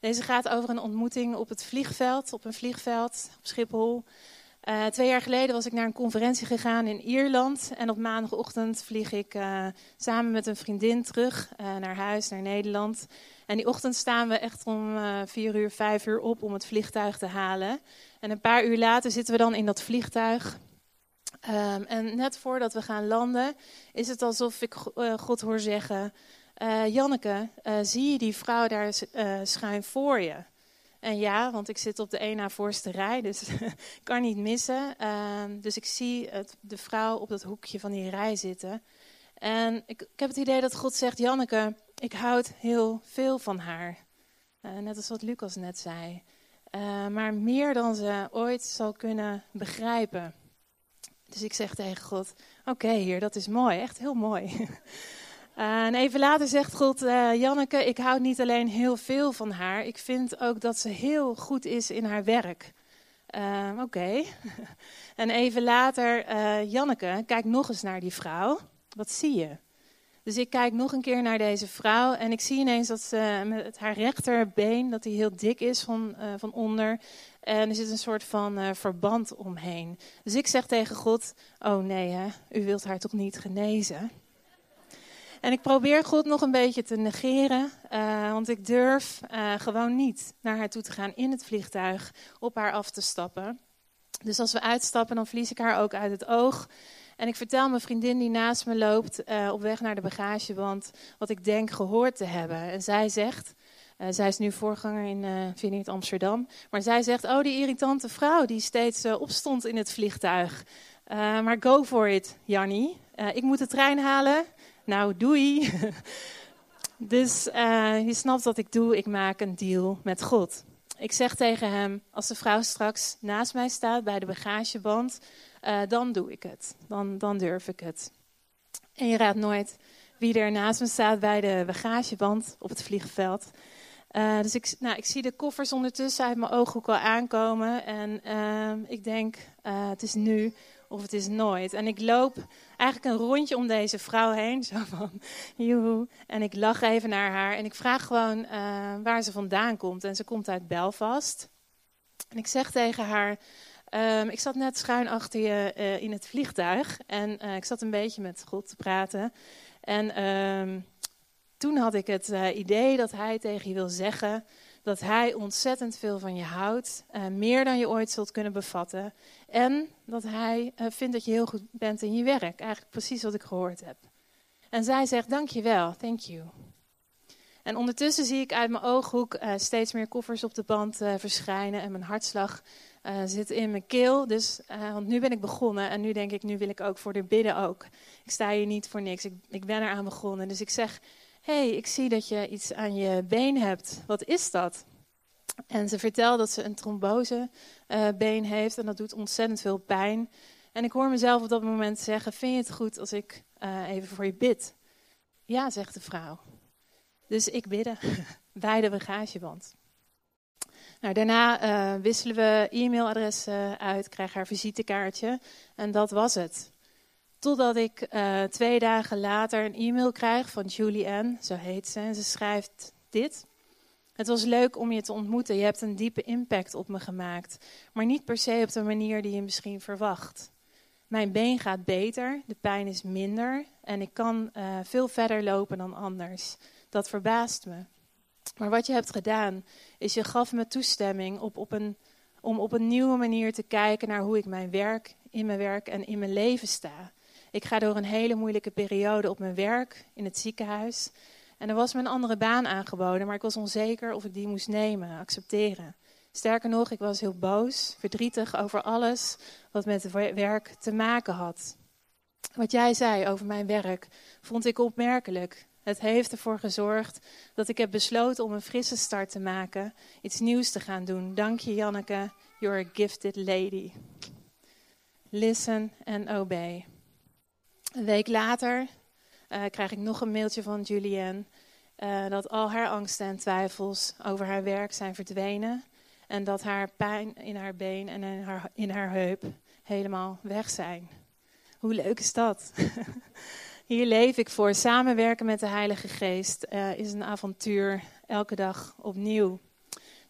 deze gaat over een ontmoeting op het vliegveld, op een vliegveld op Schiphol. Uh, twee jaar geleden was ik naar een conferentie gegaan in Ierland. En op maandagochtend vlieg ik uh, samen met een vriendin terug naar huis, naar Nederland. En die ochtend staan we echt om vier uur, vijf uur op om het vliegtuig te halen. En een paar uur later zitten we dan in dat vliegtuig. Um, en net voordat we gaan landen, is het alsof ik God hoor zeggen: uh, Janneke, uh, zie je die vrouw daar uh, schuin voor je? En ja, want ik zit op de één na voorste rij, dus *laughs* kan niet missen. Ehm, dus ik zie het, de vrouw op dat hoekje van die rij zitten. En ik, ik heb het idee dat God zegt, Janneke, ik houd heel veel van haar. net als wat Lucas net zei. maar meer dan ze ooit zal kunnen begrijpen. Dus ik zeg tegen God, oké okay, heer, dat is mooi, echt heel mooi. *laughs* Uh, en even later zegt God, uh, Janneke, ik hou niet alleen heel veel van haar, ik vind ook dat ze heel goed is in haar werk. Uh, Oké. *laughs* En even later, Janneke, kijk nog eens naar die vrouw. Wat zie je? Dus ik kijk nog een keer naar deze vrouw en ik zie ineens dat ze met haar rechterbeen, dat die heel dik is van, van onder. En er zit een soort van verband omheen. Dus ik zeg tegen God, oh nee hè, u wilt haar toch niet genezen? En ik probeer God nog een beetje te negeren, uh, want ik durf uh, gewoon niet naar haar toe te gaan in het vliegtuig, op haar af te stappen. Dus als we uitstappen, dan verlies ik haar ook uit het oog. En ik vertel mijn vriendin die naast me loopt uh, op weg naar de bagageband wat ik denk gehoord te hebben. En zij zegt, zij is nu voorganger in uh, Amsterdam, maar zij zegt, oh die irritante vrouw die steeds opstond in het vliegtuig. maar go for it, Jannie. ik moet de trein halen. Nou, doei. *laughs* dus uh, je snapt wat ik doe. Ik maak een deal met God. Ik zeg tegen hem: als de vrouw straks naast mij staat bij de bagageband, uh, dan doe ik het. Dan, dan durf ik het. En je raadt nooit wie er naast me staat bij de bagageband op het vliegveld. Uh, dus ik, nou, ik zie de koffers ondertussen uit mijn ooghoek al aankomen. En ik denk, het is nu of het is nooit. En ik loop eigenlijk een rondje om deze vrouw heen, zo van joehoe. En ik lach even naar haar en ik vraag gewoon uh, waar ze vandaan komt. En ze komt uit Belfast. En ik zeg tegen haar, um, ik zat net schuin achter je uh, in het vliegtuig en uh, ik zat een beetje met God te praten. En um, toen had ik het idee dat hij tegen je wil zeggen dat hij ontzettend veel van je houdt, uh, meer dan je ooit zult kunnen bevatten. En dat hij uh, vindt dat je heel goed bent in je werk. Eigenlijk precies wat ik gehoord heb. En zij zegt, dankjewel, thank you. En ondertussen zie ik uit mijn ooghoek uh, steeds meer koffers op de band verschijnen en mijn hartslag zit in mijn keel. Dus, want nu ben ik begonnen en nu denk ik, nu wil ik ook voor de bidden ook. Ik sta hier niet voor niks, ik, ik ben eraan begonnen. Dus ik zeg, hey, ik zie dat je iets aan je been hebt. Wat is dat? En ze vertelt dat ze een trombosebeen heeft en dat doet ontzettend veel pijn. En ik hoor mezelf op dat moment zeggen, vind je het goed als ik uh, even voor je bid? Ja, zegt de vrouw. Dus ik bidden *laughs* bij de bagageband. Nou, daarna uh, wisselen we e-mailadressen uit, krijg haar visitekaartje en dat was het. Totdat ik uh, twee dagen later een e-mail krijg van Julie zo heet ze. En ze schrijft dit. Het was leuk om je te ontmoeten. Je hebt een diepe impact op me gemaakt. Maar niet per se op de manier die je misschien verwacht. Mijn been gaat beter, de pijn is minder en ik kan uh, veel verder lopen dan anders. Dat verbaast me. Maar wat je hebt gedaan, is je gaf me toestemming op, op een, om op een nieuwe manier te kijken naar hoe ik mijn werk, in mijn werk en in mijn leven sta. Ik ga door een hele moeilijke periode op mijn werk, in het ziekenhuis. En er was me een andere baan aangeboden, maar ik was onzeker of ik die moest nemen, accepteren. Sterker nog, ik was heel boos, verdrietig over alles wat met werk te maken had. Wat jij zei over mijn werk vond ik opmerkelijk. Het heeft ervoor gezorgd dat ik heb besloten om een frisse start te maken, iets nieuws te gaan doen. Dank je, Janneke. You're a gifted lady. Listen and obey. Een week later uh, krijg ik nog een mailtje van Julianne uh, dat al haar angsten en twijfels over haar werk zijn verdwenen en dat haar pijn in haar been en in haar, in haar heup helemaal weg zijn. Hoe leuk is dat? *laughs* Hier leef ik voor. Samenwerken met de Heilige Geest uh, is een avontuur, elke dag opnieuw.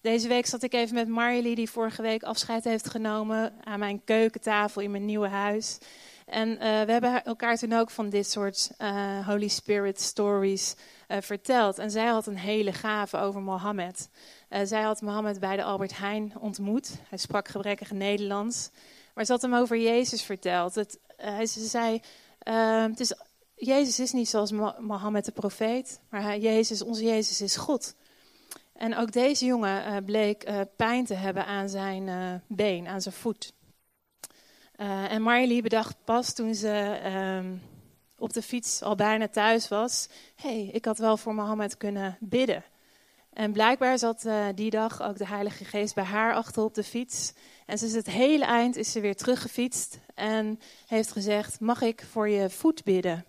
Deze week zat ik even met Marjolie, die vorige week afscheid heeft genomen, aan mijn keukentafel in mijn nieuwe huis. En uh, we hebben elkaar toen ook van dit soort uh, Holy Spirit stories uh, verteld. En zij had een hele gave over Mohammed. zij had Mohammed bij de Albert Heijn ontmoet. Hij sprak gebrekkig Nederlands. Maar ze had hem over Jezus verteld. Het, ze zei, het is, Jezus is niet zoals Mohammed de profeet. Maar hij, Jezus, onze Jezus is God. En ook deze jongen bleek pijn te hebben aan zijn been, aan zijn voet. Uh, en Marley bedacht pas toen ze um, op de fiets al bijna thuis was: hey, ik had wel voor Mohammed kunnen bidden. En blijkbaar zat uh, die dag ook de Heilige Geest bij haar achter op de fiets. En is het hele eind is ze weer teruggefietst en heeft gezegd: Mag ik voor je voet bidden?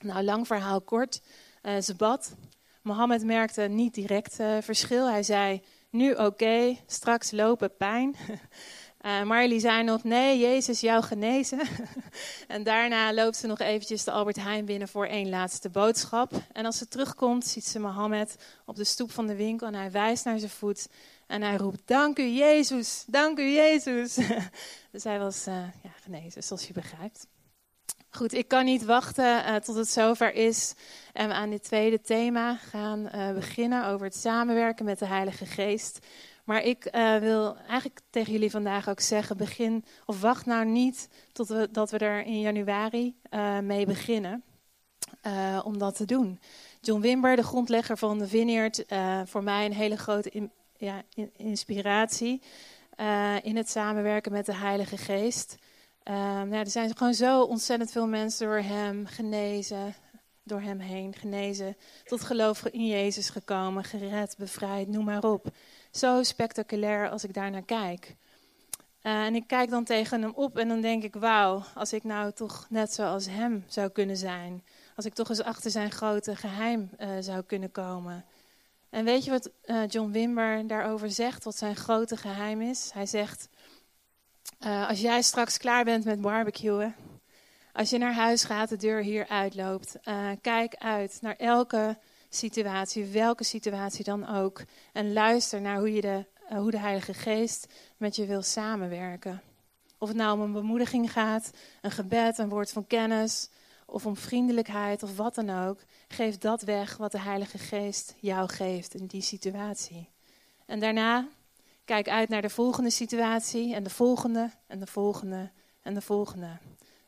Nou, lang verhaal kort. Uh, ze bad. Mohammed merkte niet direct verschil. Hij zei: Nu oké, straks lopen pijn. *laughs* Uh, zei nog, nee, Jezus jou genezen. *laughs* en daarna loopt ze nog eventjes de Albert Heijn binnen voor één laatste boodschap. En als ze terugkomt, ziet ze Mohammed op de stoep van de winkel en hij wijst naar zijn voet. En hij roept, dank u Jezus, dank u Jezus. *laughs* dus hij was uh, ja, genezen, zoals je begrijpt. Goed, ik kan niet wachten uh, tot het zover is en we aan dit tweede thema gaan beginnen over het samenwerken met de Heilige Geest. Maar ik uh, wil eigenlijk tegen jullie vandaag ook zeggen: begin of wacht nou niet tot we, dat we er in januari uh, mee beginnen. Uh, om dat te doen. John Wimber, de grondlegger van de Vineyard, voor mij een hele grote ja, in, inspiratie in het samenwerken met de Heilige Geest. ja, er zijn gewoon zo ontzettend veel mensen door hem genezen, door hem heen genezen, tot geloof in Jezus gekomen, gered, bevrijd, noem maar op zo spectaculair als ik daar naar kijk. Uh, en ik kijk dan tegen hem op en dan denk ik, wauw, als ik nou toch net zoals hem zou kunnen zijn. Als ik toch eens achter zijn grote geheim uh, zou kunnen komen. En weet je wat uh, John Wimber daarover zegt, wat zijn grote geheim is? Hij zegt, als jij straks klaar bent met barbecuen, als je naar huis gaat, de deur hier uitloopt, kijk uit naar elke situatie, welke situatie dan ook. En luister naar hoe, je de, uh, hoe de Heilige Geest met je wil samenwerken. Of het nou om een bemoediging gaat, een gebed, een woord van kennis, of om vriendelijkheid of wat dan ook. Geef dat weg wat de Heilige Geest jou geeft in die situatie. En daarna kijk uit naar de volgende situatie en de volgende en de volgende en de volgende.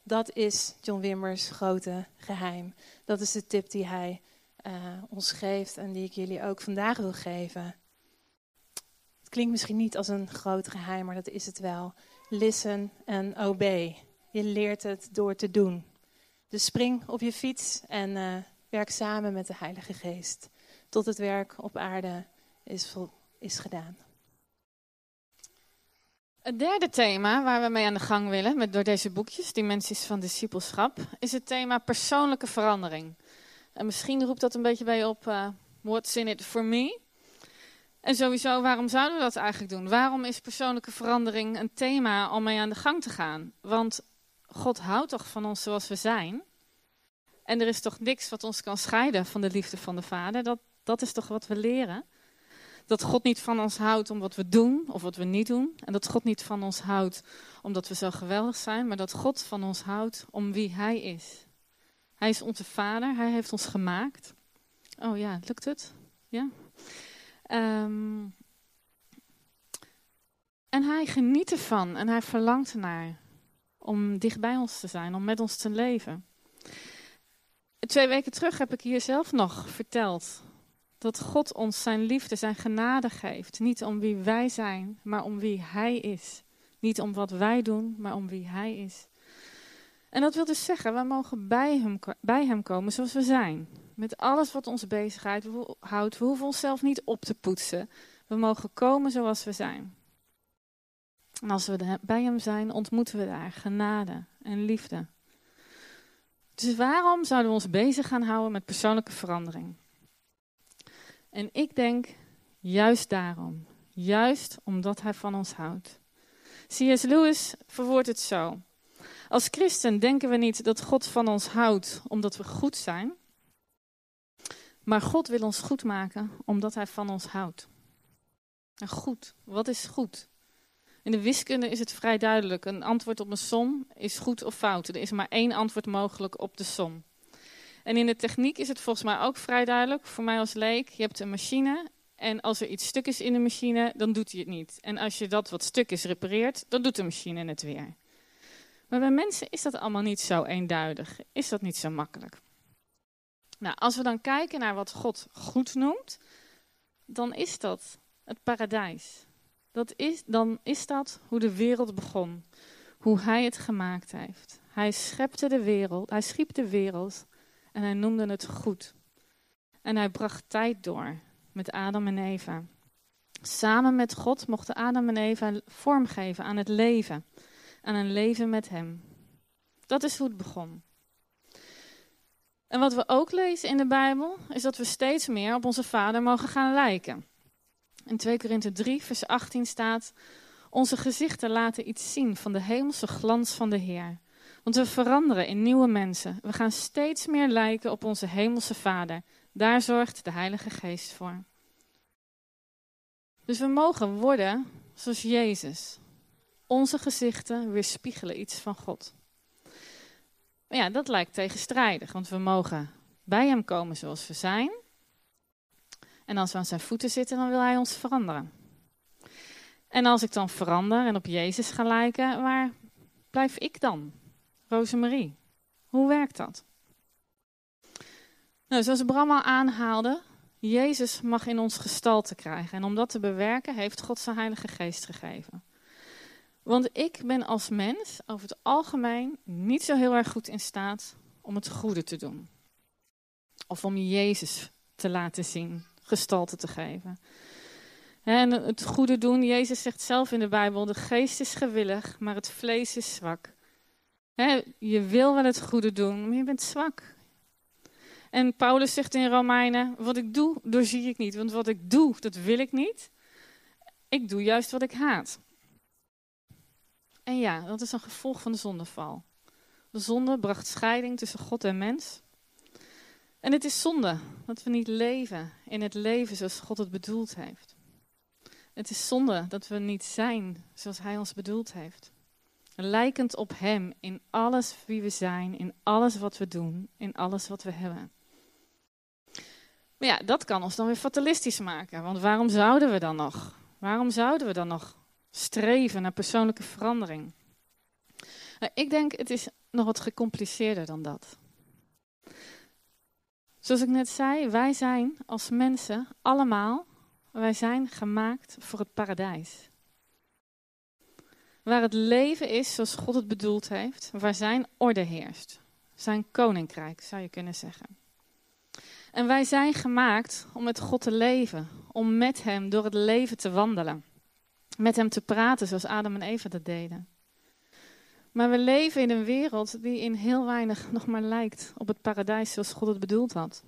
Dat is John Wimmers grote geheim. Dat is de tip die hij uh, ons geeft en die ik jullie ook vandaag wil geven. Het klinkt misschien niet als een groot geheim, maar dat is het wel. Listen en obey. Je leert het door te doen. Dus spring op je fiets en uh, werk samen met de Heilige Geest. Tot het werk op aarde is, is gedaan. Het derde thema waar we mee aan de gang willen, met, door deze boekjes, Dimensies van Discipelschap, is het thema persoonlijke verandering. En misschien roept dat een beetje bij je op, uh, what's in it for me? En sowieso, waarom zouden we dat eigenlijk doen? Waarom is persoonlijke verandering een thema om mee aan de gang te gaan? Want God houdt toch van ons zoals we zijn? En er is toch niks wat ons kan scheiden van de liefde van de Vader? Dat, dat is toch wat we leren? Dat God niet van ons houdt om wat we doen of wat we niet doen. En dat God niet van ons houdt omdat we zo geweldig zijn, maar dat God van ons houdt om wie Hij is. Hij is onze vader, hij heeft ons gemaakt. Oh ja, lukt het? Ja? Ehm, en hij geniet ervan en hij verlangt ernaar om dicht bij ons te zijn, om met ons te leven. Twee weken terug heb ik hier zelf nog verteld dat God ons zijn liefde, zijn genade geeft. Niet om wie wij zijn, maar om wie Hij is. Niet om wat wij doen, maar om wie Hij is. En dat wil dus zeggen, wij mogen bij hem, bij hem komen zoals we zijn. Met alles wat ons bezighoudt. We hoeven onszelf niet op te poetsen. We mogen komen zoals we zijn. En als we bij hem zijn, ontmoeten we daar genade en liefde. Dus waarom zouden we ons bezig gaan houden met persoonlijke verandering? En ik denk juist daarom. Juist omdat hij van ons houdt. C.S. Lewis verwoordt het zo. Als christen denken we niet dat God van ons houdt omdat we goed zijn. Maar God wil ons goed maken omdat hij van ons houdt. En goed, wat is goed? In de wiskunde is het vrij duidelijk. Een antwoord op een som is goed of fout. Er is maar één antwoord mogelijk op de som. En in de techniek is het volgens mij ook vrij duidelijk. Voor mij als leek, je hebt een machine en als er iets stuk is in de machine, dan doet hij het niet. En als je dat wat stuk is repareert, dan doet de machine het weer. Maar bij mensen is dat allemaal niet zo eenduidig. Is dat niet zo makkelijk. Nou, als we dan kijken naar wat God goed noemt, dan is dat het paradijs. Dat is, dan is dat hoe de wereld begon. Hoe hij het gemaakt heeft. Hij schepte de wereld, hij schiep de wereld en hij noemde het goed. En hij bracht tijd door met Adam en Eva. Samen met God mochten Adam en Eva vormgeven aan het leven. Aan een leven met hem. Dat is hoe het begon. En wat we ook lezen in de Bijbel, is dat we steeds meer op onze vader mogen gaan lijken. In 2 Korinthe 3, vers 18 staat: Onze gezichten laten iets zien van de hemelse glans van de Heer. Want we veranderen in nieuwe mensen. We gaan steeds meer lijken op onze hemelse Vader. Daar zorgt de Heilige Geest voor. Dus we mogen worden zoals Jezus. Onze gezichten weerspiegelen iets van God. Maar ja, dat lijkt tegenstrijdig, want we mogen bij Hem komen zoals we zijn. En als we aan zijn voeten zitten, dan wil Hij ons veranderen. En als ik dan verander en op Jezus ga lijken, waar blijf ik dan? Rosemarie. Hoe werkt dat? Nou, zoals Bram al aanhaalde, Jezus mag in ons gestalte krijgen. En om dat te bewerken heeft God zijn Heilige Geest gegeven. Want ik ben als mens over het algemeen niet zo heel erg goed in staat om het goede te doen. Of om Jezus te laten zien, gestalte te geven. En het goede doen, Jezus zegt zelf in de Bijbel, de geest is gewillig, maar het vlees is zwak je wil wel het goede doen, maar je bent zwak. En Paulus zegt in Romeinen: Wat ik doe, doorzie ik niet. Want wat ik doe, dat wil ik niet. Ik doe juist wat ik haat. En ja, dat is een gevolg van de zondeval. De zonde bracht scheiding tussen God en mens. En het is zonde dat we niet leven in het leven zoals God het bedoeld heeft. Het is zonde dat we niet zijn zoals Hij ons bedoeld heeft. Lijkend op Hem in alles wie we zijn, in alles wat we doen, in alles wat we hebben. Maar ja, dat kan ons dan weer fatalistisch maken. Want waarom zouden we dan nog? Waarom zouden we dan nog streven naar persoonlijke verandering? Nou, ik denk het is nog wat gecompliceerder dan dat. Zoals ik net zei, wij zijn als mensen allemaal, wij zijn gemaakt voor het paradijs. Waar het leven is zoals God het bedoeld heeft. Waar zijn orde heerst. Zijn koninkrijk, zou je kunnen zeggen. En wij zijn gemaakt om met God te leven. Om met Hem door het leven te wandelen. Met Hem te praten zoals Adam en Eva dat deden. Maar we leven in een wereld die in heel weinig nog maar lijkt op het paradijs zoals God het bedoeld had.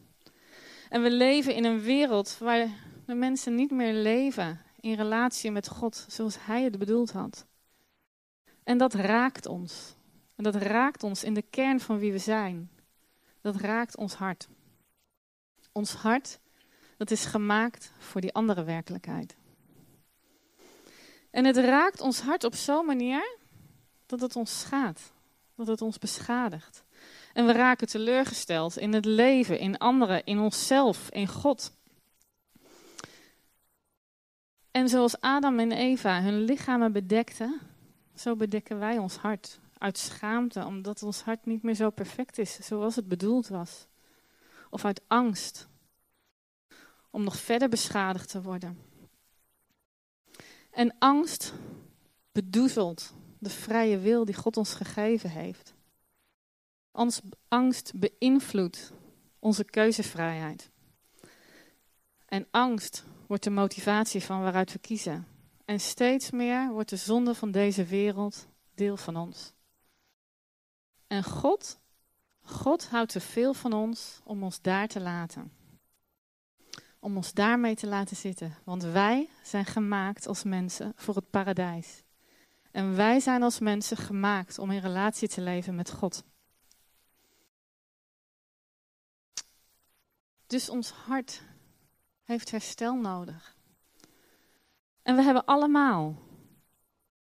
En we leven in een wereld waar de mensen niet meer leven in relatie met God zoals Hij het bedoeld had. En dat raakt ons. En dat raakt ons in de kern van wie we zijn. Dat raakt ons hart. Ons hart, dat is gemaakt voor die andere werkelijkheid. En het raakt ons hart op zo'n manier dat het ons schaadt. Dat het ons beschadigt. En we raken teleurgesteld in het leven, in anderen, in onszelf, in God. En zoals Adam en Eva hun lichamen bedekten, zo bedekken wij ons hart. Uit schaamte, omdat ons hart niet meer zo perfect is zoals het bedoeld was. Of uit angst, om nog verder beschadigd te worden. En angst bedoezelt de vrije wil die God ons gegeven heeft. Ons angst beïnvloedt onze keuzevrijheid. En angst wordt de motivatie van waaruit we kiezen. En steeds meer wordt de zonde van deze wereld deel van ons. En God, God houdt te veel van ons om ons daar te laten. Om ons daarmee te laten zitten. Want wij zijn gemaakt als mensen voor het paradijs. En wij zijn als mensen gemaakt om in relatie te leven met God. Dus ons hart heeft herstel nodig. En we hebben allemaal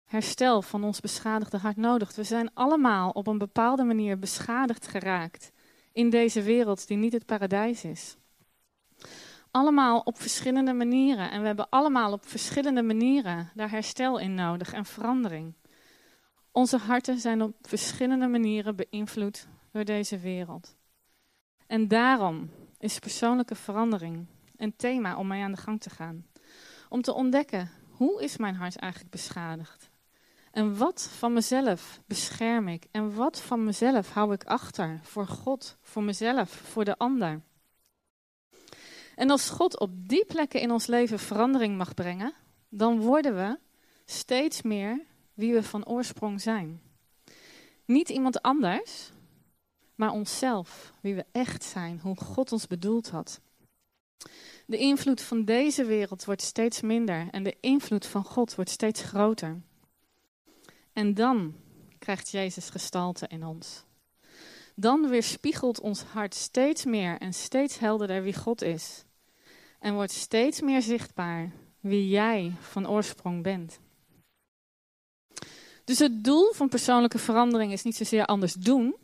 herstel van ons beschadigde hart nodig. We zijn allemaal op een bepaalde manier beschadigd geraakt in deze wereld die niet het paradijs is. Allemaal op verschillende manieren. En we hebben allemaal op verschillende manieren daar herstel in nodig en verandering. Onze harten zijn op verschillende manieren beïnvloed door deze wereld. En daarom is persoonlijke verandering een thema om mee aan de gang te gaan. Om te ontdekken, hoe is mijn hart eigenlijk beschadigd? En wat van mezelf bescherm ik? En wat van mezelf hou ik achter voor God, voor mezelf, voor de ander? En als God op die plekken in ons leven verandering mag brengen, dan worden we steeds meer wie we van oorsprong zijn. Niet iemand anders, maar onszelf, wie we echt zijn, hoe God ons bedoeld had. De invloed van deze wereld wordt steeds minder en de invloed van God wordt steeds groter. En dan krijgt Jezus gestalte in ons. Dan weerspiegelt ons hart steeds meer en steeds helderder wie God is. En wordt steeds meer zichtbaar wie jij van oorsprong bent. Dus het doel van persoonlijke verandering is niet zozeer anders doen.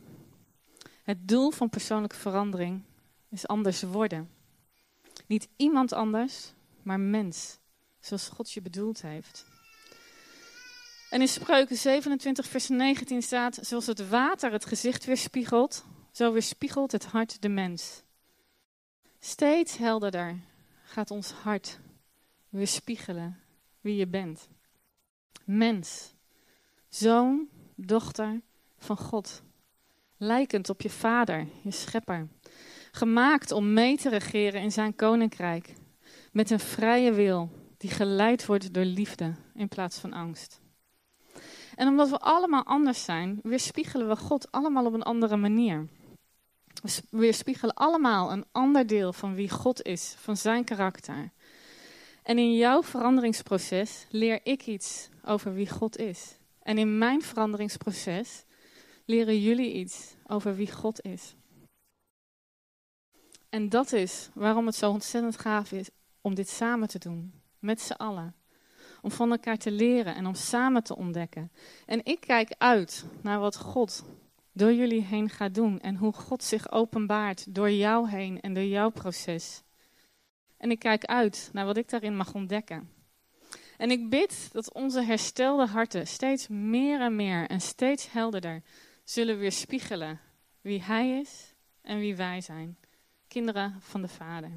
Het doel van persoonlijke verandering is anders worden. Niet iemand anders, maar mens, zoals God je bedoeld heeft. En in Spreuken 27, vers 19 staat: Zoals het water het gezicht weerspiegelt, zo weerspiegelt het hart de mens. Steeds helderder gaat ons hart weerspiegelen wie je bent. Mens, zoon, dochter van God, lijkend op je vader, je schepper. Gemaakt om mee te regeren in zijn koninkrijk, met een vrije wil die geleid wordt door liefde in plaats van angst. En omdat we allemaal anders zijn, weerspiegelen we God allemaal op een andere manier. We weerspiegelen allemaal een ander deel van wie God is, van zijn karakter. En in jouw veranderingsproces leer ik iets over wie God is. En in mijn veranderingsproces leren jullie iets over wie God is. En dat is waarom het zo ontzettend gaaf is om dit samen te doen, met z'n allen. Om van elkaar te leren en om samen te ontdekken. En ik kijk uit naar wat God door jullie heen gaat doen en hoe God zich openbaart door jou heen en door jouw proces. En ik kijk uit naar wat ik daarin mag ontdekken. En ik bid dat onze herstelde harten steeds meer en meer en steeds helderder zullen weerspiegelen wie Hij is en wie wij zijn. Kinderen van de Vader.